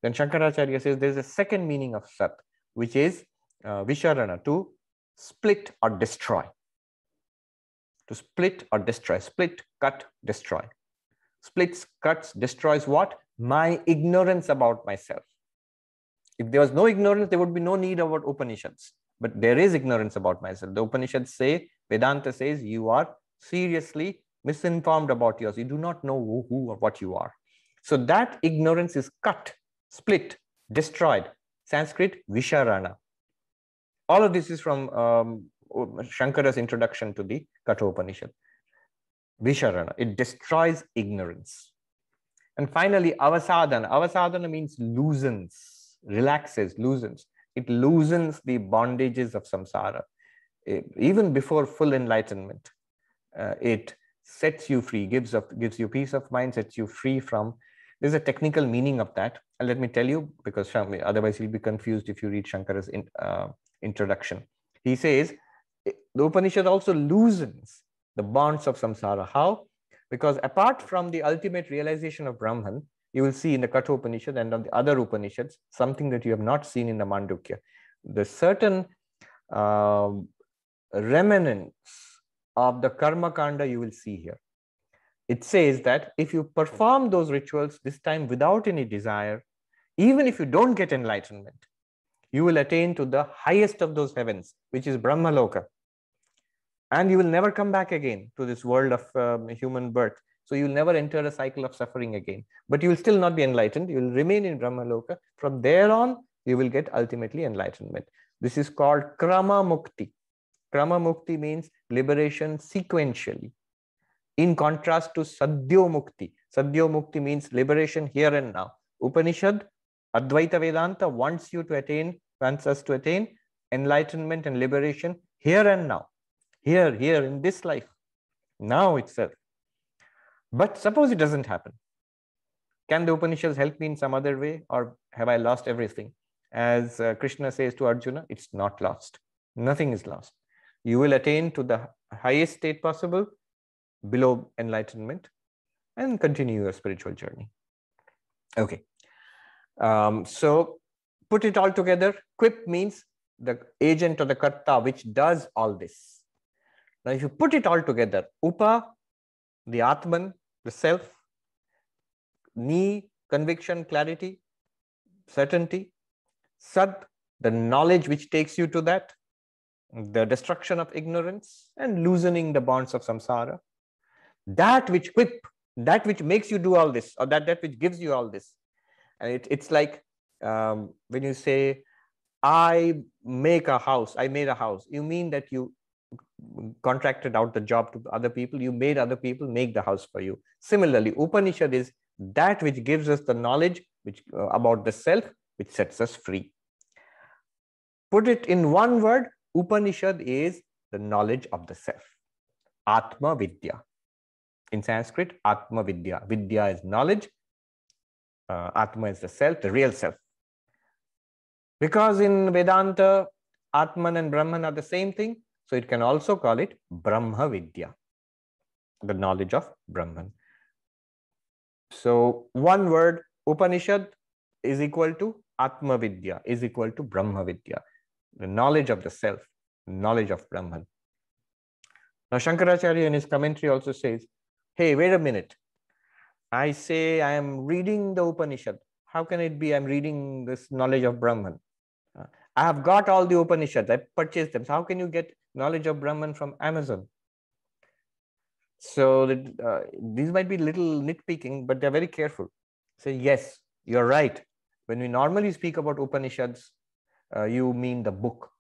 Then Shankaracharya says there's a second meaning of Sat, which is uh, Visharana, to split or destroy. To split or destroy. Split, cut, destroy. Splits, cuts, destroys what? My ignorance about myself. If there was no ignorance, there would be no need about Upanishads. But there is ignorance about myself. The Upanishads say, Vedanta says, you are seriously misinformed about yours. You do not know who, who or what you are. So that ignorance is cut, split, destroyed. Sanskrit, Visharana. All of this is from um, Shankara's introduction to the Kathopanishad. Visharana, it destroys ignorance. And finally, avasadana. Avasadana means loosens, relaxes, loosens. It loosens the bondages of samsara. Even before full enlightenment, uh, it sets you free, gives, of, gives you peace of mind, sets you free from. There's a technical meaning of that. And let me tell you, because otherwise you'll be confused if you read Shankara's in, uh, introduction. He says, the Upanishad also loosens the bonds of samsara. How? Because apart from the ultimate realization of Brahman, you will see in the Kathopanishad and on the other Upanishads something that you have not seen in the Mandukya. The certain uh, remnants of the karma kanda you will see here. It says that if you perform those rituals this time without any desire, even if you don't get enlightenment, you will attain to the highest of those heavens, which is Brahmaloka. And you will never come back again to this world of um, human birth. So you will never enter a cycle of suffering again. But you will still not be enlightened. You will remain in Brahmaloka. From there on, you will get ultimately enlightenment. This is called Krama Mukti. Krama Mukti means liberation sequentially. In contrast to Sadhyo Mukti. Sadhyo Mukti means liberation here and now. Upanishad, Advaita Vedanta wants you to attain, wants us to attain enlightenment and liberation here and now. Here, here in this life, now itself. But suppose it doesn't happen. Can the Upanishads help me in some other way, or have I lost everything? As uh, Krishna says to Arjuna, it's not lost. Nothing is lost. You will attain to the highest state possible below enlightenment and continue your spiritual journey. Okay. Um, so put it all together. Kvip means the agent or the karta which does all this. Now, if you put it all together, upa, the atman, the self, ni, conviction, clarity, certainty, sad, the knowledge which takes you to that, the destruction of ignorance, and loosening the bonds of samsara. That which kvip, that which makes you do all this, or that, that which gives you all this. And it, it's like um, when you say, I make a house, I made a house, you mean that you contracted out the job to other people, you made other people make the house for you. Similarly, Upanishad is that which gives us the knowledge which uh, about the self, which sets us free. Put it in one word, Upanishad is the knowledge of the self. Atma Vidya. In Sanskrit, Atma Vidya. Vidya is knowledge. Uh, Atma is the self, the real self. Because in Vedanta, Atman and Brahman are the same thing, so it can also call it Brahma Vidya, the knowledge of Brahman. So one word, Upanishad is equal to Atma Vidya, is equal to Brahma Vidya, the knowledge of the self, knowledge of Brahman. Now Shankaracharya in his commentary also says, hey, wait a minute. I say I am reading the Upanishad. How can it be I'm reading this knowledge of Brahman? Uh, I have got all the Upanishads. I purchased them. So how can you get knowledge of Brahman from Amazon. So uh, these might be little nitpicking, but they're very careful. Say, yes, you're right. When we normally speak about Upanishads, uh, you mean the book.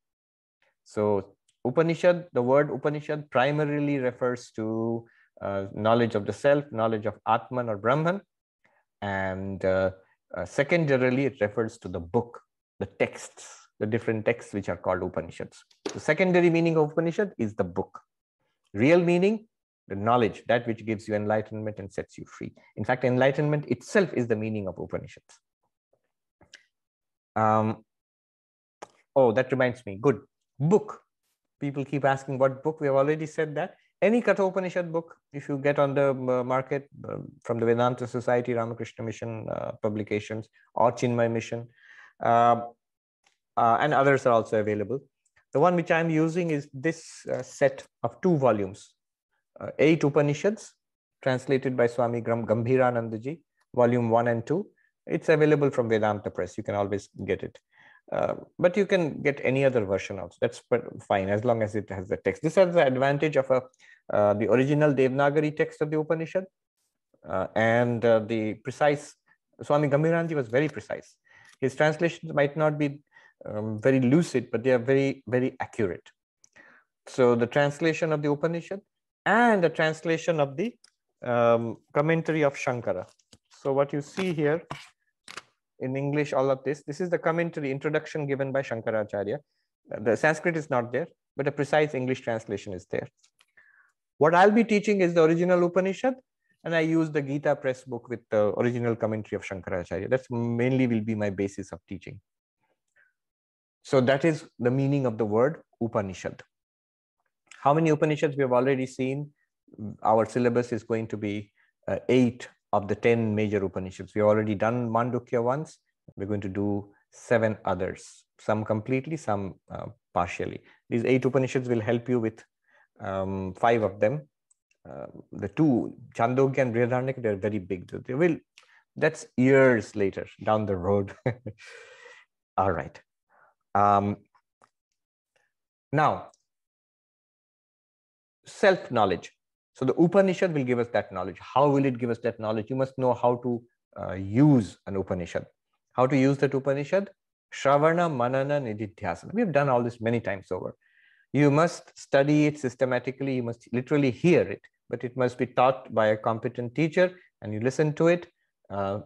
So Upanishad, the word Upanishad primarily refers to uh, knowledge of the self, knowledge of Atman or Brahman. And uh, uh, secondarily, it refers to the book, the texts the different texts which are called Upanishads. The secondary meaning of Upanishad is the book. Real meaning, the knowledge, that which gives you enlightenment and sets you free. In fact, enlightenment itself is the meaning of Upanishads. Um, oh, that reminds me. Good. Book. People keep asking what book. We have already said that. Any Katha Upanishad book, if you get on the uh, market uh, from the Vedanta Society, Ramakrishna Mission uh, publications, or Chinmay Mission, uh, uh, and others are also available. The one which I'm using is this uh, set of two volumes, uh, eight Upanishads, translated by Swami Gram Gambhiranandaji, volume one and two. It's available from Vedanta Press. You can always get it. Uh, but you can get any other version also. That's fine as long as it has the text. This has the advantage of a, uh, the original Devanagari text of the Upanishad uh, and the precise. Swami Gambhiranji was very precise. His translations might not be um, very lucid, but they are very, very accurate. So the translation of the Upanishad and the translation of the um, commentary of Shankara. So what you see here in English, all of this, this is the commentary introduction given by Shankaracharya. The Sanskrit is not there, but a precise English translation is there. What I'll be teaching is the original Upanishad, and I use the Gita Press book with the original commentary of Shankaracharya. That's mainly will be my basis of teaching. So that is the meaning of the word Upanishad. How many Upanishads we have already seen? Our syllabus is going to be uh, eight of the 10 major Upanishads. We have already done Mandukya once. We're going to do seven others, some completely, some uh, partially. These eight Upanishads will help you with um, five of them. Uh, the two, Chandogya and Brihadaranyaka, they're very big. They will, that's years later down the road. All right. Um, now, self knowledge. So the Upanishad will give us that knowledge. How will it give us that knowledge? You must know how to uh, use an Upanishad. How to use that Upanishad? Shravana, Manana, Nididhyasana. We have done all this many times over. You must study it systematically. You must literally hear it, but it must be taught by a competent teacher and you listen to it, uh,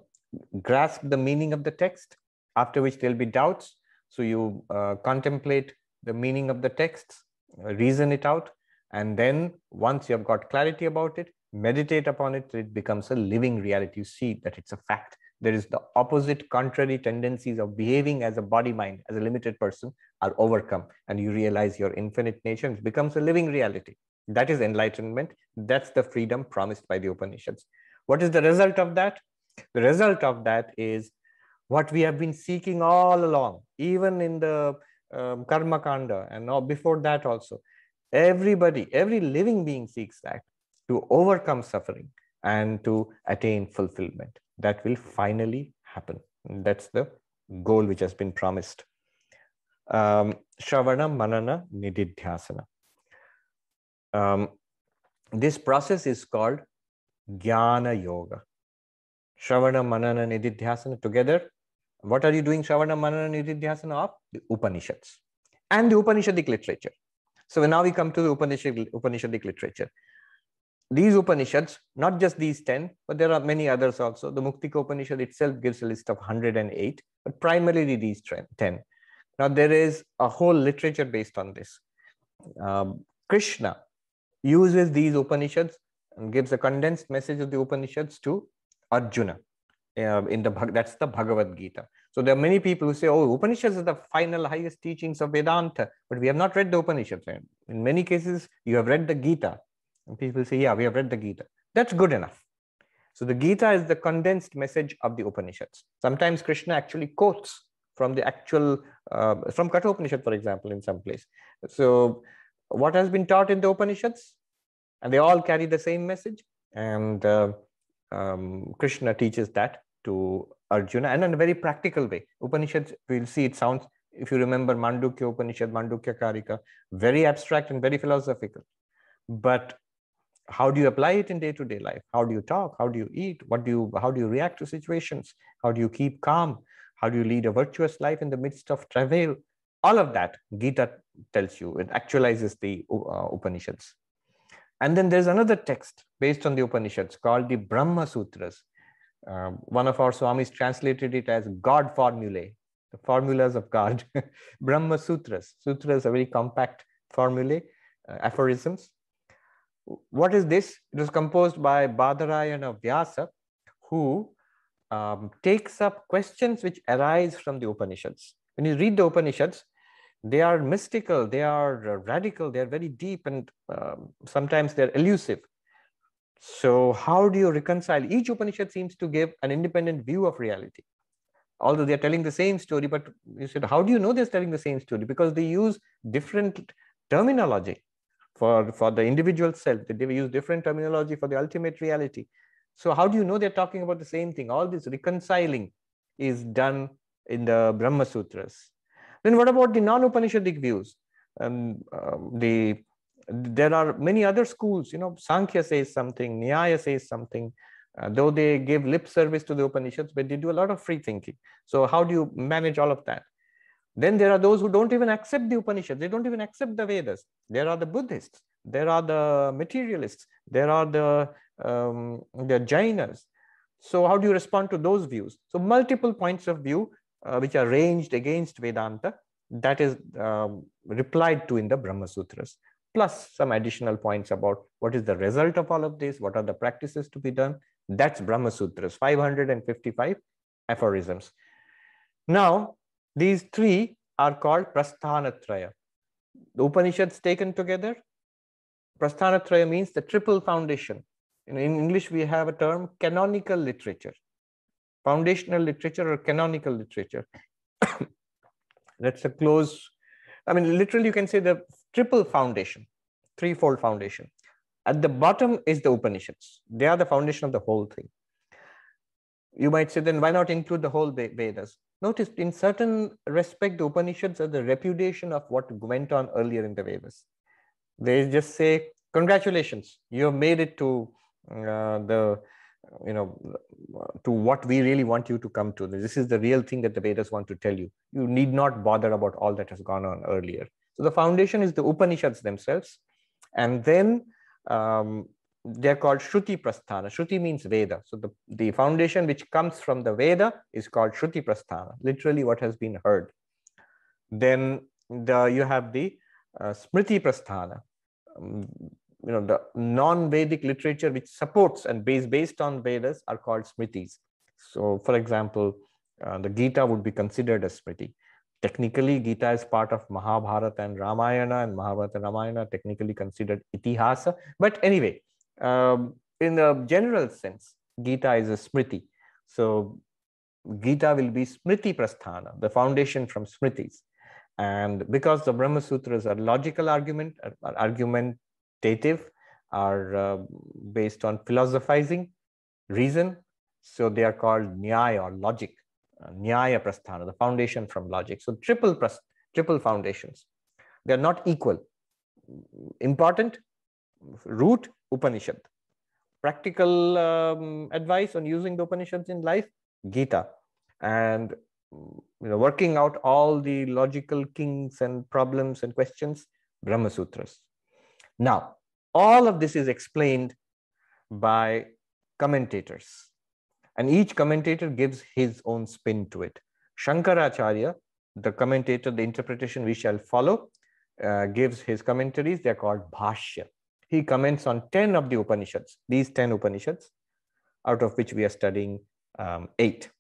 grasp the meaning of the text, after which there'll be doubts. So you uh, contemplate the meaning of the texts, uh, reason it out, and then once you have got clarity about it, meditate upon it, it becomes a living reality. You see that it's a fact. There is the opposite contrary tendencies of behaving as a body mind, as a limited person, are overcome. And you realize your infinite nature. It becomes a living reality. That is enlightenment. That's the freedom promised by the Upanishads. What is the result of that? The result of that is what we have been seeking all along, even in the um, Karma Kanda and now before that also. Everybody, every living being seeks that to overcome suffering and to attain fulfillment. That will finally happen. That's the goal which has been promised. Um, Shravana, Manana, Nididhyasana. Um, this process is called Jnana Yoga. Shravana, Manana, Nididhyasana together. What are you doing Shravana, Manana, Nididhyasana of? The Upanishads and the Upanishadic literature. So now we come to the Upanishad, Upanishadic literature. These Upanishads, not just these 10, but there are many others also. The Muktika Upanishad itself gives a list of 108, but primarily these 10. Now there is a whole literature based on this. Um, Krishna uses these Upanishads and gives a condensed message of the Upanishads to Arjuna. Uh, in the that's the Bhagavad Gita. So there are many people who say, "Oh, Upanishads are the final, highest teachings of Vedanta," but we have not read the Upanishads. In many cases, you have read the Gita, and people say, "Yeah, we have read the Gita." That's good enough. So the Gita is the condensed message of the Upanishads. Sometimes Krishna actually quotes from the actual uh, from Kathopanishad, for example, in some place. So what has been taught in the Upanishads? and they all carry the same message. And uh, um, Krishna teaches that to Arjuna and in a very practical way. Upanishads, we'll see it sounds, if you remember Mandukya Upanishad, Mandukya Karika, very abstract and very philosophical. But how do you apply it in day-to-day life? How do you talk? How do you eat? What do you, how do you react to situations? How do you keep calm? How do you lead a virtuous life in the midst of travail? All of that, Gita tells you. It actualizes the uh, Upanishads. And then there's another text based on the Upanishads called the Brahma Sutras. Uh, one of our Swamis translated it as God formulae, the formulas of God. Brahma Sutras. Sutras are very compact formulae, uh, aphorisms. What is this? It was composed by Badarayana Vyasa, who um, takes up questions which arise from the Upanishads. When you read the Upanishads, they are mystical, they are uh, radical, they're very deep, and um, sometimes they're elusive. So, how do you reconcile? Each Upanishad seems to give an independent view of reality. Although they're telling the same story, but you said, how do you know they're telling the same story? Because they use different terminology for, for the individual self. They use different terminology for the ultimate reality. So, how do you know they're talking about the same thing? All this reconciling is done in the Brahma Sutras. Then what about the non-Upanishadic views? Um, um, the there are many other schools. You know, Sankhya says something, Nyaya says something. Uh, though they give lip service to the Upanishads, but they do a lot of free thinking. So how do you manage all of that? Then there are those who don't even accept the Upanishads. They don't even accept the Vedas. There are the Buddhists. There are the materialists. There are the um, the Jainas. So how do you respond to those views? So multiple points of view uh, which are ranged against Vedanta, that is um, replied to in the Brahma Sutras, plus some additional points about what is the result of all of this, what are the practices to be done. That's Brahma Sutras, 555 aphorisms. Now, these three are called Prasthanatraya. The Upanishads taken together, Prasthanatraya means the triple foundation. In English, we have a term canonical literature foundational literature or canonical literature. That's a close, I mean, literally, you can say the triple foundation, threefold foundation. At the bottom is the Upanishads. They are the foundation of the whole thing. You might say, then why not include the whole Vedas? Notice in certain respect, the Upanishads are the repudiation of what went on earlier in the Vedas. They just say, congratulations, you have made it to uh, the, you know, to what we really want you to come to. This is the real thing that the Vedas want to tell you. You need not bother about all that has gone on earlier. So the foundation is the Upanishads themselves. And then um, they're called Shruti Prasthana. Shruti means Veda. So the, the foundation which comes from the Veda is called Shruti Prasthana, literally what has been heard. Then the, you have the uh, Smriti Prasthana, um, you know, the non-Vedic literature which supports and based, based on Vedas are called Smritis. So for example, uh, the Gita would be considered a Smriti. Technically, Gita is part of Mahabharata and Ramayana, and Mahabharata and Ramayana technically considered Itihasa. But anyway, um, in the general sense, Gita is a Smriti. So Gita will be Smriti Prasthana, the foundation from Smritis. And because the Brahma Sutras are logical argument, are argumentative, are uh, based on philosophizing, reason, so they are called Nyaya or logic, Nyaya Prasthana, the foundation from logic. So triple, triple foundations. They are not equal. Important, root, Upanishad. Practical um, advice on using the Upanishads in life, Gita. And you know, working out all the logical kinks and problems and questions, Brahma Sutras. Now, all of this is explained by commentators. And each commentator gives his own spin to it. Shankaracharya, the commentator, the interpretation we shall follow, uh, gives his commentaries. They're called Bhashya he comments on 10 of the Upanishads, these 10 Upanishads, out of which we are studying um, eight.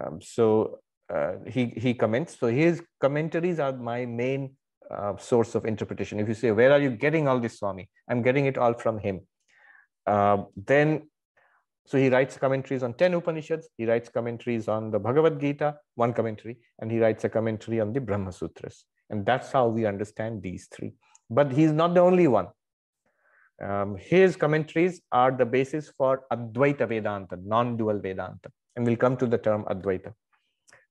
Um, so uh, he, he comments. So his commentaries are my main uh, source of interpretation. If you say, where are you getting all this, Swami? I'm getting it all from him. Uh, then, so he writes commentaries on 10 Upanishads, he writes commentaries on the Bhagavad Gita, one commentary, and he writes a commentary on the Brahma Sutras. And that's how we understand these three. But he's not the only one. Um, his commentaries are the basis for Advaita Vedanta, non-dual Vedanta. And we'll come to the term Advaita.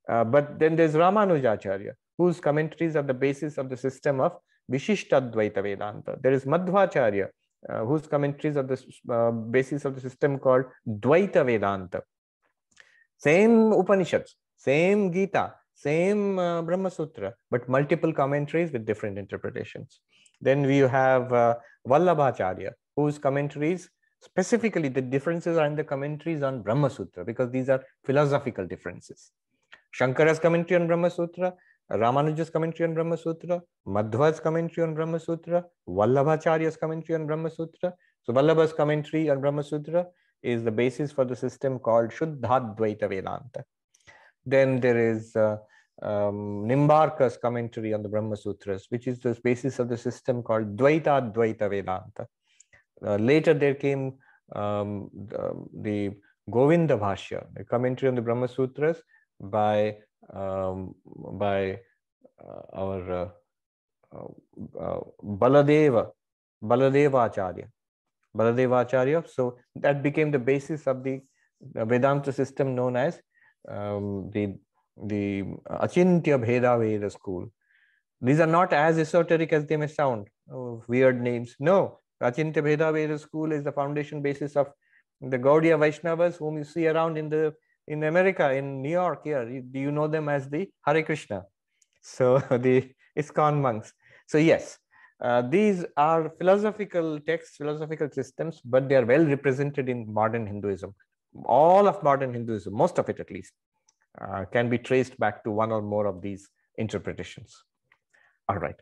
Uh, but then there's Ramanujacharya, whose commentaries are the basis of the system of Vishishtadvaita Vedanta. There is Madhvacharya, uh, whose commentaries are the uh, basis of the system called Dvaita Vedanta. Same Upanishads, same Gita, same uh, Brahma Sutra, but multiple commentaries with different interpretations. Then we have uh, Vallabhacharya, whose commentaries, specifically the differences are in the commentaries on Brahma Sutra, because these are philosophical differences. Shankara's commentary on Brahma Sutra, Ramanuja's commentary on Brahma Sutra, Madhva's commentary on Brahma Sutra, Vallabhacharya's commentary on Brahma Sutra. So Vallabha's commentary on Brahma Sutra is the basis for the system called Shuddhadvaita Vedanta. Then there is uh, um, Nimbarkar's commentary on the Brahma Sutras, which is the basis of the system called Dvaitadvaita Vedanta. Uh, later there came um, the, the, Govinda Bhashya, commentary on the Brahma Sutras by, um, by uh, our uh, uh, Baladeva, Baladeva Acharya. Baladeva Acharya. So that became the basis of the Vedanta system known as um, the the Achintya Bhedabheda school. These are not as esoteric as they may sound, oh, weird names. No, Achintya Bhedabheda school is the foundation basis of the Gaudiya Vaishnavas whom you see around in the in America, in New York here. Do you know them as the Hare Krishna? So the ISKCON monks. So yes, uh, these are philosophical texts, philosophical systems, but they are well represented in modern Hinduism. All of modern Hinduism, most of it at least, uh, can be traced back to one or more of these interpretations. All right.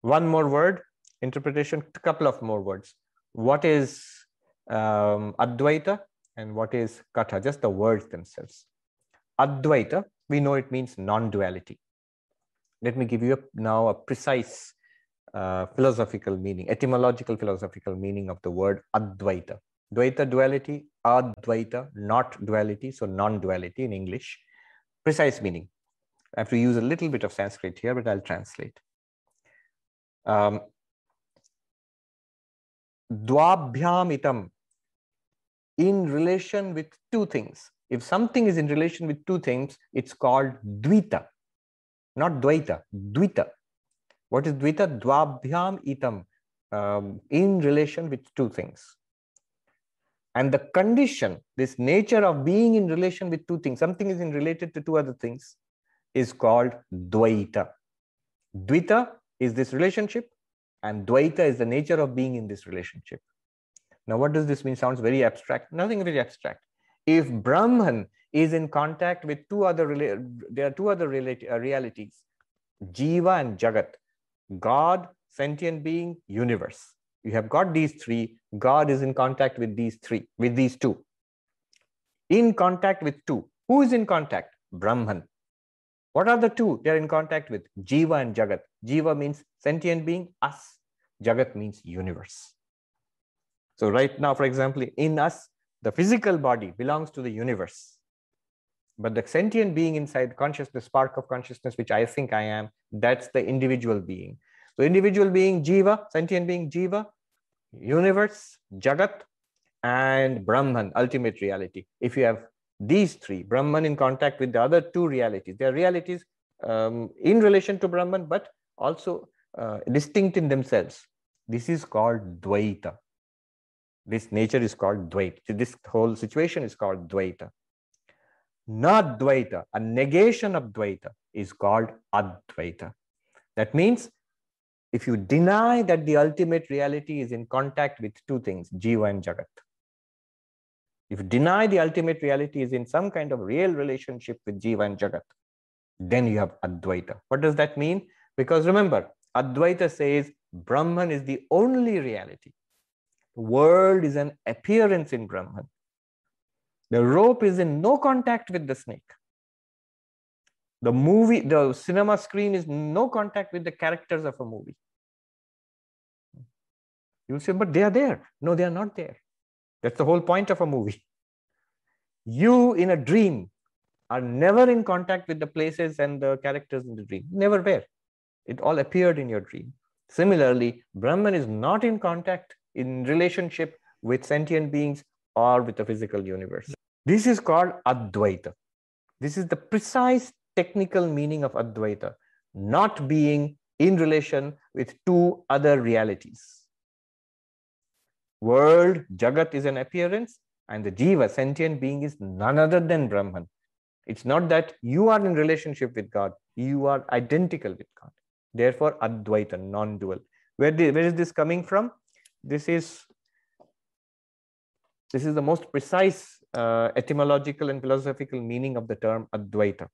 One more word, interpretation, a couple of more words. What is um, Advaita and what is Katha? Just the words themselves. Advaita, we know it means non-duality. Let me give you a, now a precise uh, philosophical meaning, etymological philosophical meaning of the word Advaita. Dvaita duality, Advaita, not duality, so non-duality in English. Precise meaning. I have to use a little bit of Sanskrit here, but I'll translate. Um, Dwabhyamitam, in relation with two things. if something is in relation with two things, it's called dvita, not dvaita, dvita. What is dvita? Dvabhyam itam, um, in relation with two things. And the condition, this nature of being in relation with two things, something is in related to two other things, is called dvaita. Dvita is this relationship, and dvaita is the nature of being in this relationship. Now, what does this mean? Sounds very abstract. Nothing very abstract. If Brahman is in contact with two other, there are two other uh, realities, Jiva and Jagat, God, sentient being, universe. You have got these three. God is in contact with these three, with these two. In contact with two. Who is in contact? Brahman. What are the two they are in contact with? Jiva and Jagat. Jiva means sentient being, us. Jagat means universe. So right now, for example, in us, the physical body belongs to the universe. But the sentient being inside consciousness, spark of consciousness, which I think I am, that's the individual being. So individual being Jiva, sentient being Jiva, universe, Jagat, and Brahman, ultimate reality. If you have these three, Brahman in contact with the other two realities, they are realities um, in relation to Brahman, but also uh, distinct in themselves. This is called Dvaita. This nature is called Dvaita. This whole situation is called Dvaita. Not Dvaita, a negation of Dvaita is called Advaita. That means if you deny that the ultimate reality is in contact with two things, Jiva and Jagat, if you deny the ultimate reality is in some kind of real relationship with Jiva and Jagat, then you have Advaita. What does that mean? Because remember, Advaita says Brahman is the only reality. The world is an appearance in Brahman. The rope is in no contact with the snake. The movie, the cinema screen is no contact with the characters of a movie. You'll say, but they are there. No, they are not there. That's the whole point of a movie. You in a dream are never in contact with the places and the characters in the dream. Never were. It all appeared in your dream. Similarly, Brahman is not in contact in relationship with sentient beings or with the physical universe. This is called Advaita. This is the precise technical meaning of Advaita, not being in relation with two other realities. World, Jagat is an appearance, and the Jiva, sentient being, is none other than Brahman. It's not that you are in relationship with God, you are identical with God. Therefore, Advaita, non dual. Where, where is this coming from? This is this is the most precise uh, etymological and philosophical meaning of the term Advaita.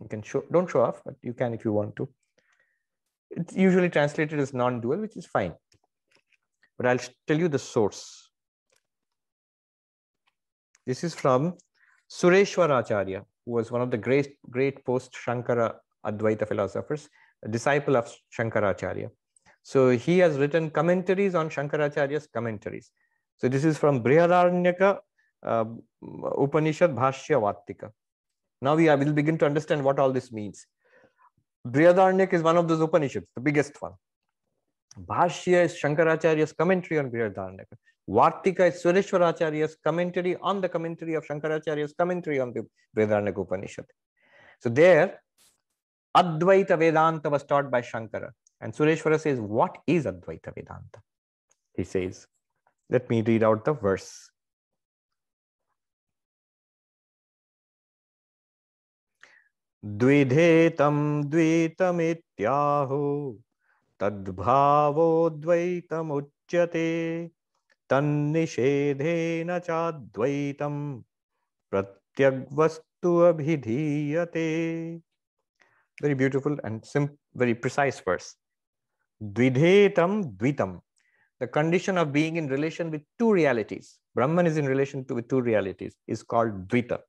You can show, don't show off, but you can if you want to. It's usually translated as non-dual, which is fine. But I'll tell you the source. This is from Sureshwaracharya, who was one of the great, great post-Shankara Advaita philosophers, a disciple of Shankaracharya. So he has written commentaries on Shankaracharya's commentaries. So this is from Brihadaranyaka uh, Upanishad Bhashya Vartika. Now we will begin to understand what all this means. Brihadaranyaka is one of those Upanishads, the biggest one. Bhashya is Shankaracharya's commentary on Brihadaranyaka. Vartika is Sureshwaracharya's commentary on the commentary of Shankaracharya's commentary on the Brihadaranyaka Upanishad. So there, Advaita Vedanta was taught by Shankara. And Sureshwara says, What is Advaita Vedanta? He says, Let me read out the verse. द्विधेतं द्वैतमित्याहु तद्भावोद्वैतमुच्यते तन्निषेधेन चाद्वैतं प्रत्यग्वस्तु अभिधीयते Very beautiful and sim very precise verse. Dvidhetam dvitam. The condition of being in relation with two realities. Brahman is in relation to with two realities, is called dvita.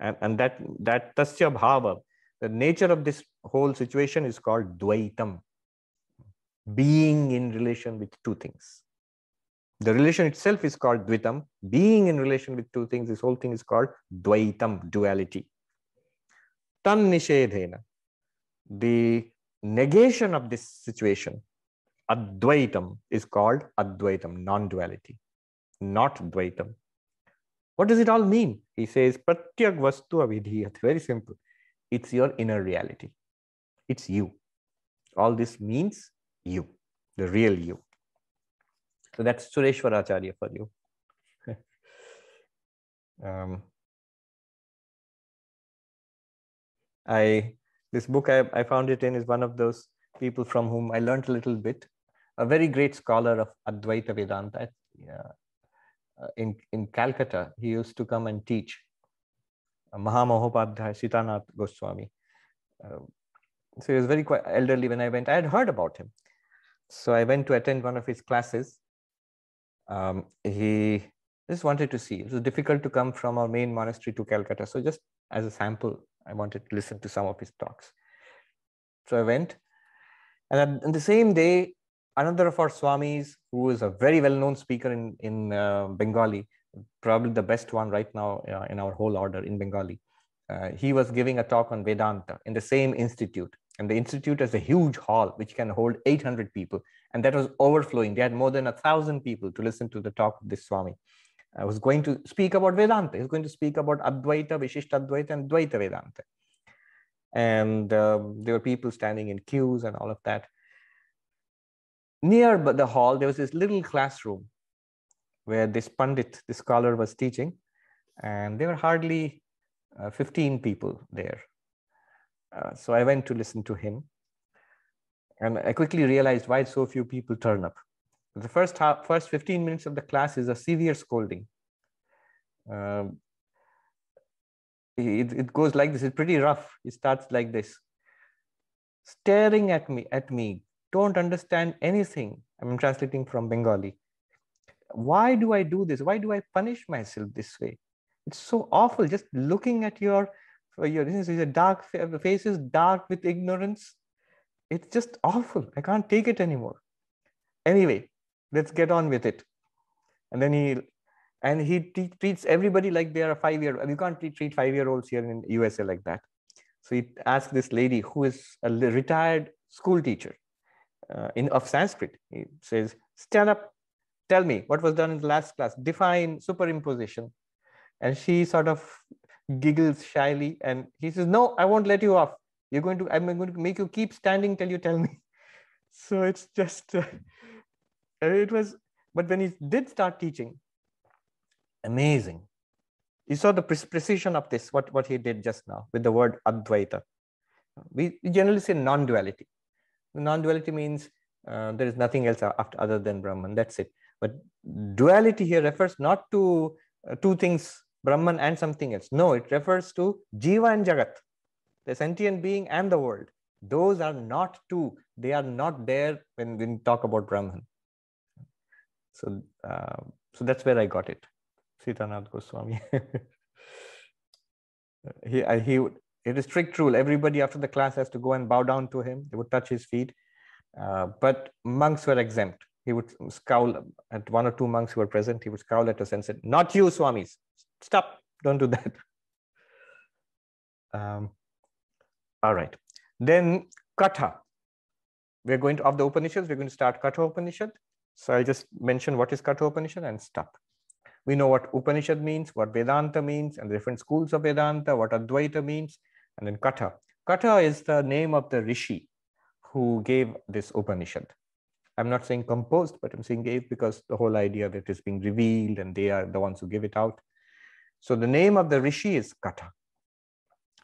And, and that, that tasya bhava, the nature of this whole situation is called dvaitam. Being in relation with two things. The relation itself is called dvitam. Being in relation with two things, this whole thing is called dvaitam, duality. Tan nishedhena. The negation of this situation, Advaitam, is called Advaitam, non duality, not Dvaitam. What does it all mean? He says, Pratyak Vastu Avidhiyat. Very simple. It's your inner reality. It's you. All this means you, the real you. So that's Sureshwaracharya for you. um, I this book I, I found it in is one of those people from whom I learned a little bit. A very great scholar of Advaita Vedanta. Uh, in, in Calcutta, he used to come and teach. Uh, Mahamahopadhyaya Sitanath Goswami. Uh, so he was very quite elderly when I went. I had heard about him. So I went to attend one of his classes. Um, he just wanted to see. It was difficult to come from our main monastery to Calcutta. So just as a sample, I wanted to listen to some of his talks. So I went. And on the same day, another of our swamis who is a very well-known speaker in in uh, bengali probably the best one right now uh, in our whole order in bengali uh, he was giving a talk on vedanta in the same institute and the institute has a huge hall which can hold 800 people and that was overflowing they had more than a thousand people to listen to the talk of this swami i was going to speak about vedanta he was going to speak about advaita vishishtadvaita and dvaita vedanta and um, there were people standing in queues and all of that near the hall, there was this little classroom where this Pandit, this scholar was teaching, and there were hardly uh, 15 people there. Uh, so I went to listen to him. And I quickly realized why so few people turn up. The first half, first 15 minutes of the class is a severe scolding. Um, it, it goes like this, it's pretty rough. It starts like this. Staring at me, at me, don't understand anything. I'm translating from Bengali. Why do I do this? Why do I punish myself this way? It's so awful. Just looking at your your a dark face is dark with ignorance. It's just awful. I can't take it anymore. Anyway, let's get on with it. And then he and he treats everybody like they are a five year. You can't treat five year olds here in USA like that. So he asked this lady who is a retired school teacher uh, in of Sanskrit. He says, stand up, tell me what was done in the last class, define superimposition. And she sort of giggles shyly and he says, no, I won't let you off. You're going to, I'm going to make you keep standing till you tell me. So it's just, uh, it was, but when he did start teaching, amazing. You saw the precision of this, what, what he did just now with the word Advaita. We generally say non-duality. Non-duality means uh, there is nothing else after, other than Brahman. That's it. But duality here refers not to uh, two things, Brahman and something else. No, it refers to Jiva and Jagat, the sentient being and the world. Those are not two. They are not there when, when we talk about Brahman. So, uh, so that's where I got it. Sitanath Goswami. he, he would, it is strict rule. Everybody after the class has to go and bow down to him. They would touch his feet. Uh, but monks were exempt. He would scowl at one or two monks who were present. He would scowl at us and said, "Not you, Swamis. Stop! Don't do that." Um, all right. Then Katha. We're going to of the Upanishads. We're going to start Katha Upanishad. So I'll just mention what is Katha Upanishad and stop. We know what Upanishad means, what Vedanta means, and the different schools of Vedanta, what Advaita means, and then Katha. Katha is the name of the rishi who gave this Upanishad. I'm not saying composed, but I'm saying gave because the whole idea that is being revealed and they are the ones who give it out. So the name of the rishi is Katha.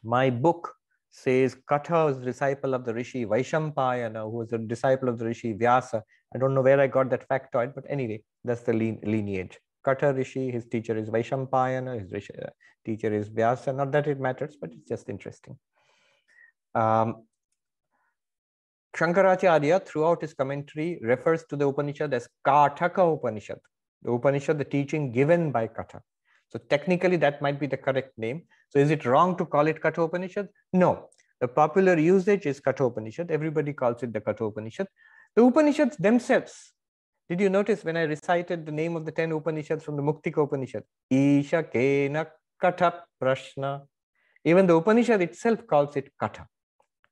My book says Katha was a disciple of the rishi Vaishampayana, who was a disciple of the rishi Vyasa. I don't know where I got that factoid, but anyway, that's the lineage. Katha rishi, his teacher is Vaishampayana, his rishi, uh, teacher is Vyasa. Not that it matters, but it's just interesting. Um, Shankaracharya, throughout his commentary, refers to the Upanishad as Kathaka Upanishad, the Upanishad, the teaching given by Katha. So technically, that might be the correct name. So is it wrong to call it Katha Upanishad? No. The popular usage is Katha Upanishad. Everybody calls it the Katha Upanishad. The Upanishads themselves, did you notice when I recited the name of the 10 Upanishads from the Muktika Upanishad? Isha Kena Katha Prashna. Even the Upanishad itself calls it Katha.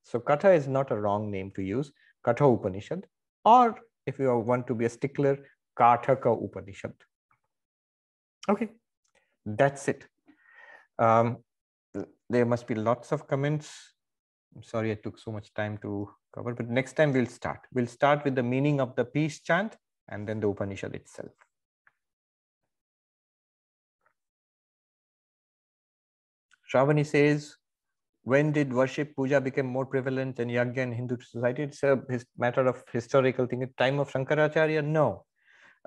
So Katha is not a wrong name to use, Katha Upanishad, or if you want to be a stickler, Kathaka Upanishad. Okay, That's it. Um, there must be lots of comments. I'm sorry I took so much time to cover, but next time we'll start. We'll start with the meaning of the peace chant and then the Upanishad itself. Shravani says, when did worship puja become more prevalent in Yagya in Hindu society? It's a matter of historical thing. Time of Shankaracharya, no.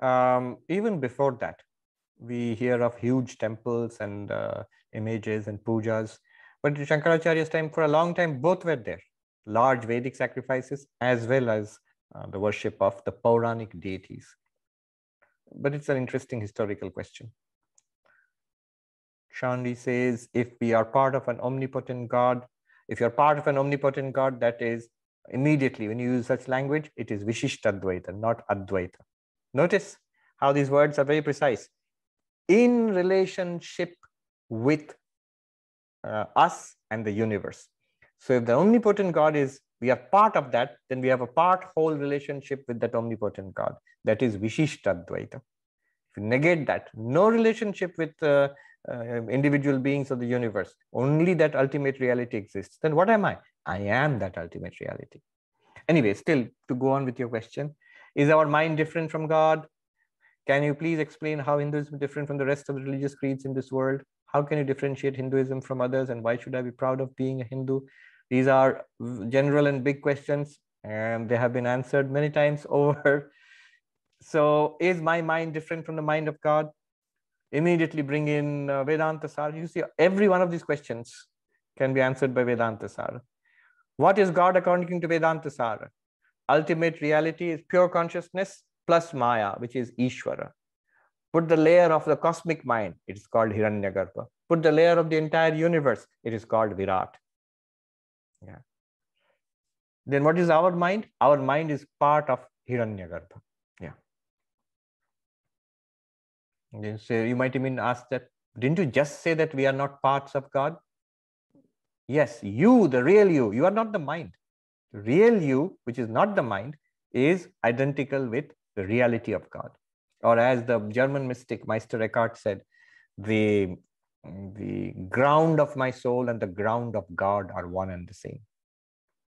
Um, even before that, we hear of huge temples and uh, images and pujas. But in Shankaracharya's time, for a long time, both were there. Large Vedic sacrifices as well as uh, the worship of the Puranic deities. But it's an interesting historical question. Shandy says, if we are part of an omnipotent God, if you're part of an omnipotent God, that is immediately when you use such language, it is Vishishtadvaita, not Advaita. Notice how these words are very precise. In relationship with uh, us and the universe. So if the omnipotent God is, we are part of that, then we have a part whole relationship with that omnipotent God. That is Vishishtadvaita. If you negate that, no relationship with uh, uh, individual beings of the universe, only that ultimate reality exists, then what am I? I am that ultimate reality. Anyway, still to go on with your question, is our mind different from God? Can you please explain how Hinduism is different from the rest of the religious creeds in this world? How can you differentiate Hinduism from others and why should I be proud of being a Hindu? These are general and big questions and they have been answered many times over. So is my mind different from the mind of God? immediately bring in uh, Vedanta Sar. You see, every one of these questions can be answered by Vedanta Sar. What is God according to Vedanta Sar? Ultimate reality is pure consciousness plus Maya, which is Ishvara. Put the layer of the cosmic mind, it is called Hiranyagarbha. Put the layer of the entire universe, it is called Virat. Yeah. Then what is our mind? Our mind is part of Hiranyagarbha. So you might even ask that, didn't you just say that we are not parts of God? Yes, you, the real you, you are not the mind. The real you, which is not the mind, is identical with the reality of God. Or as the German mystic Meister Eckhart said, the, the ground of my soul and the ground of God are one and the same.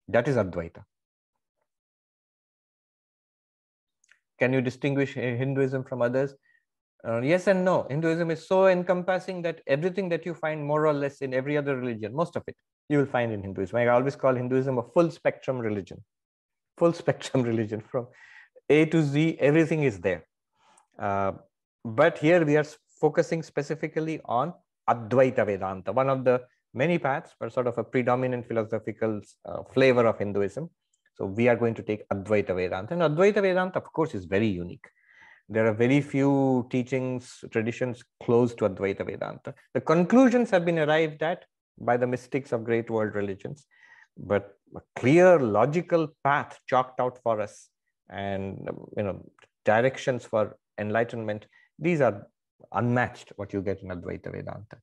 That is Advaita. Can you distinguish Hinduism from others? Uh, yes and no. Hinduism is so encompassing that everything that you find more or less in every other religion, most of it, you will find in Hinduism. I always call Hinduism a full spectrum religion. Full spectrum religion from A to Z, everything is there. Uh, but here we are focusing specifically on Advaita Vedanta, one of the many paths, but sort of a predominant philosophical uh, flavor of Hinduism. So we are going to take Advaita Vedanta. And Advaita Vedanta, of course, is very unique there are very few teachings, traditions close to Advaita Vedanta. The conclusions have been arrived at by the mystics of great world religions, but a clear logical path chalked out for us and you know directions for enlightenment, these are unmatched what you get in Advaita Vedanta.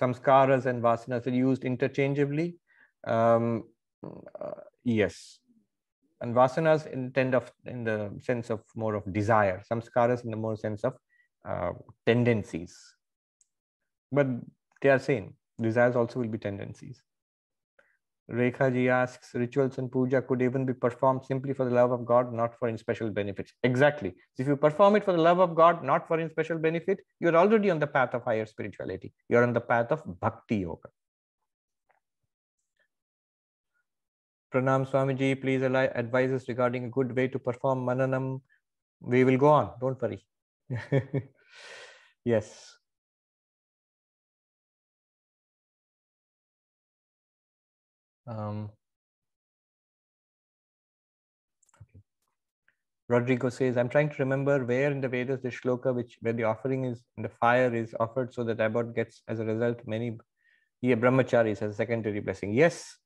Samskaras and vasanas are used interchangeably. Um, uh, yes, and vasanas intend of in the sense of more of desire. Samskaras in the more sense of uh, tendencies. But they are same. Desires also will be tendencies Rekha ji asks, rituals and puja could even be performed simply for the love of God, not for any special benefits. Exactly. If you perform it for the love of God, not for any special benefit, you're already on the path of higher spirituality. You're on the path of bhakti yoga. Pranam Swamiji, please advise us regarding a good way to perform Mananam. We will go on, don't worry. yes. Um, okay. Rodrigo says, I'm trying to remember where in the Vedas the shloka which where the offering is the fire is offered so that abbot gets as a result many yeah, brahmacharis as a secondary blessing. Yes,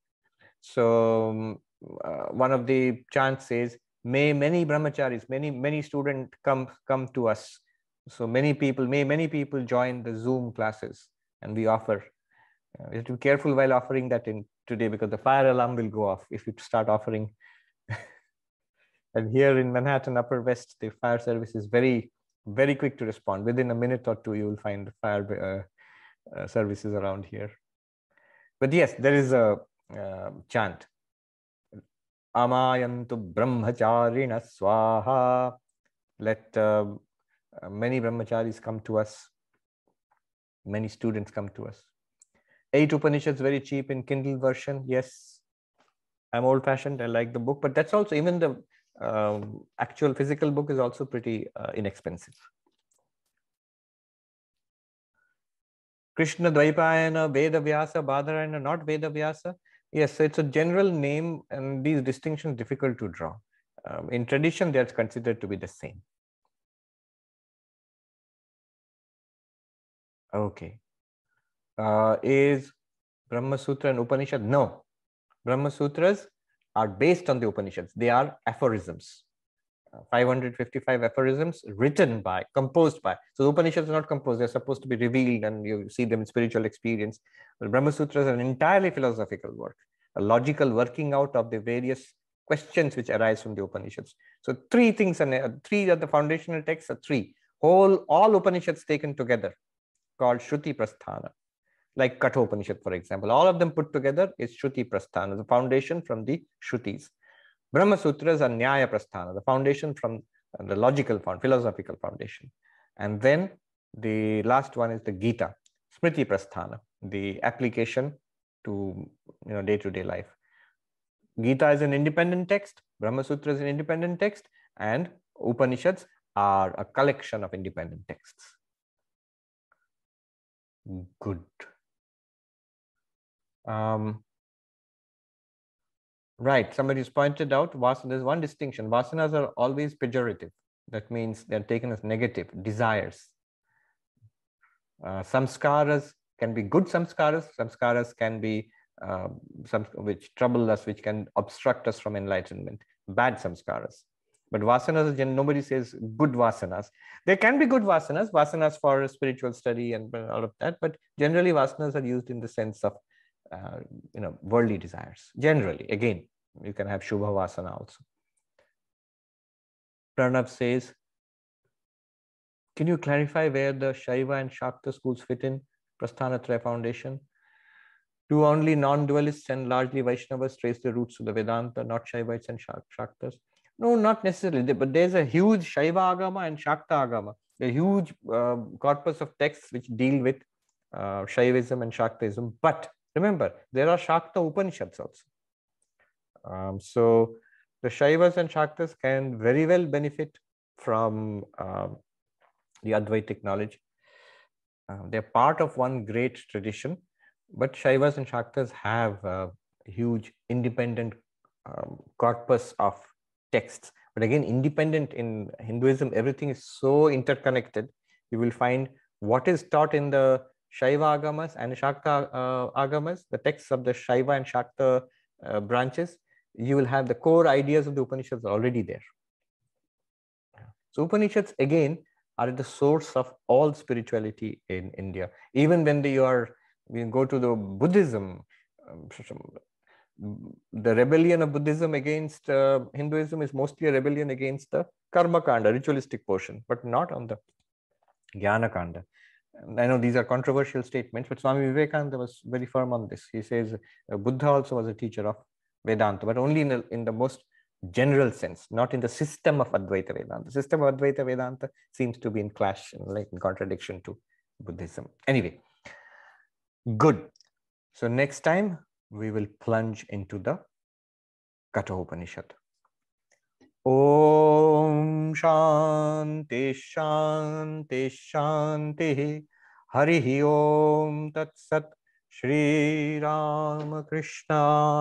so um, uh, one of the chants says, may many brahmacharis, many, many students come, come to us. So many people, may many people join the Zoom classes and we offer. Uh, you have to be careful while offering that in today because the fire alarm will go off if you start offering. and here in Manhattan, Upper West, the fire service is very very quick to respond. Within a minute or two, you will find fire uh, uh, services around here. But yes, there is a uh, chant. Amayantu brahmacharina swaha. Let uh, many brahmacharis come to us. Many students come to us. Eight Upanishads very cheap in Kindle version. Yes, I'm old fashioned. I like the book, but that's also even the um, actual physical book is also pretty uh, inexpensive. Krishna Dvaipayana, Veda Vyasa, Badarayana, not Veda Vyasa. Yes, so it's a general name and these distinctions difficult to draw. Um, in tradition, they're considered to be the same. Okay. Uh, is Brahma Sutra and Upanishad? No. Brahma Sutras are based on the Upanishads. They are aphorisms. Uh, 555 aphorisms written by, composed by. So the Upanishads are not composed, they're supposed to be revealed and you see them in spiritual experience. The Brahma Sutras are an entirely philosophical work, a logical working out of the various questions which arise from the Upanishads. So three things, and uh, three are the foundational texts are three. Whole, all Upanishads taken together called Shruti Prasthana like Kathopanishad, for example. All of them put together is Shruti Prasthana, the foundation from the Shrutis. Brahma Sutras are Nyaya Prasthana, the foundation from the logical found, philosophical foundation. And then the last one is the Gita, Smriti Prasthana, the application to you know day-to-day -day life. Gita is an independent text, Brahma Sutra is an independent text, and Upanishads are a collection of independent texts. Good. Um, right, somebody's pointed out vasana, there's one distinction. Vasanas are always pejorative. That means they're taken as negative, desires. Uh, samskaras can be good samskaras, samskaras can be uh, some which trouble us, which can obstruct us from enlightenment, bad samskaras. But vasanas, nobody says good vasanas. There can be good vasanas, vasanas for spiritual study and all of that, but generally vasanas are used in the sense of uh, you know, worldly desires. Generally, again, you can have Shubha Vasana also. Pranav says, can you clarify where the Shaiva and Shakta schools fit in Prasthanatraya Foundation? Do only non-dualists and largely Vaishnavas trace the roots to the Vedanta, not Shaivites and Shaktas? No, not necessarily, but there's a huge Shaiva Agama and Shakta Agama, a huge uh, corpus of texts which deal with uh, Shaivism and Shaktism, but Remember, there are Shakta Upanishads also. Um, so the Shaivas and Shaktas can very well benefit from um, the Advaitic knowledge. Uh, they're part of one great tradition, but Shaivas and Shaktas have a huge independent um, corpus of texts. But again, independent in Hinduism, everything is so interconnected. You will find what is taught in the Shaiva Agamas and Shakta uh, Agamas, the texts of the Shaiva and Shakta uh, branches, you will have the core ideas of the Upanishads already there. So Upanishads again are the source of all spirituality in India. Even when they are, we go to the Buddhism, um, the rebellion of Buddhism against uh, Hinduism is mostly a rebellion against the Karma Kanda, ritualistic portion, but not on the Jnana Kanda. I know these are controversial statements, but Swami Vivekananda was very firm on this. He says uh, Buddha also was a teacher of Vedanta, but only in the, in the most general sense, not in the system of Advaita Vedanta. The system of Advaita Vedanta seems to be in clash, like in contradiction to Buddhism. Anyway, good. So next time we will plunge into the Katha Upanishad. Om Shanti शांति शांति। हरि ओम तत्सत श्री राम कृष्णार्पणमस्तु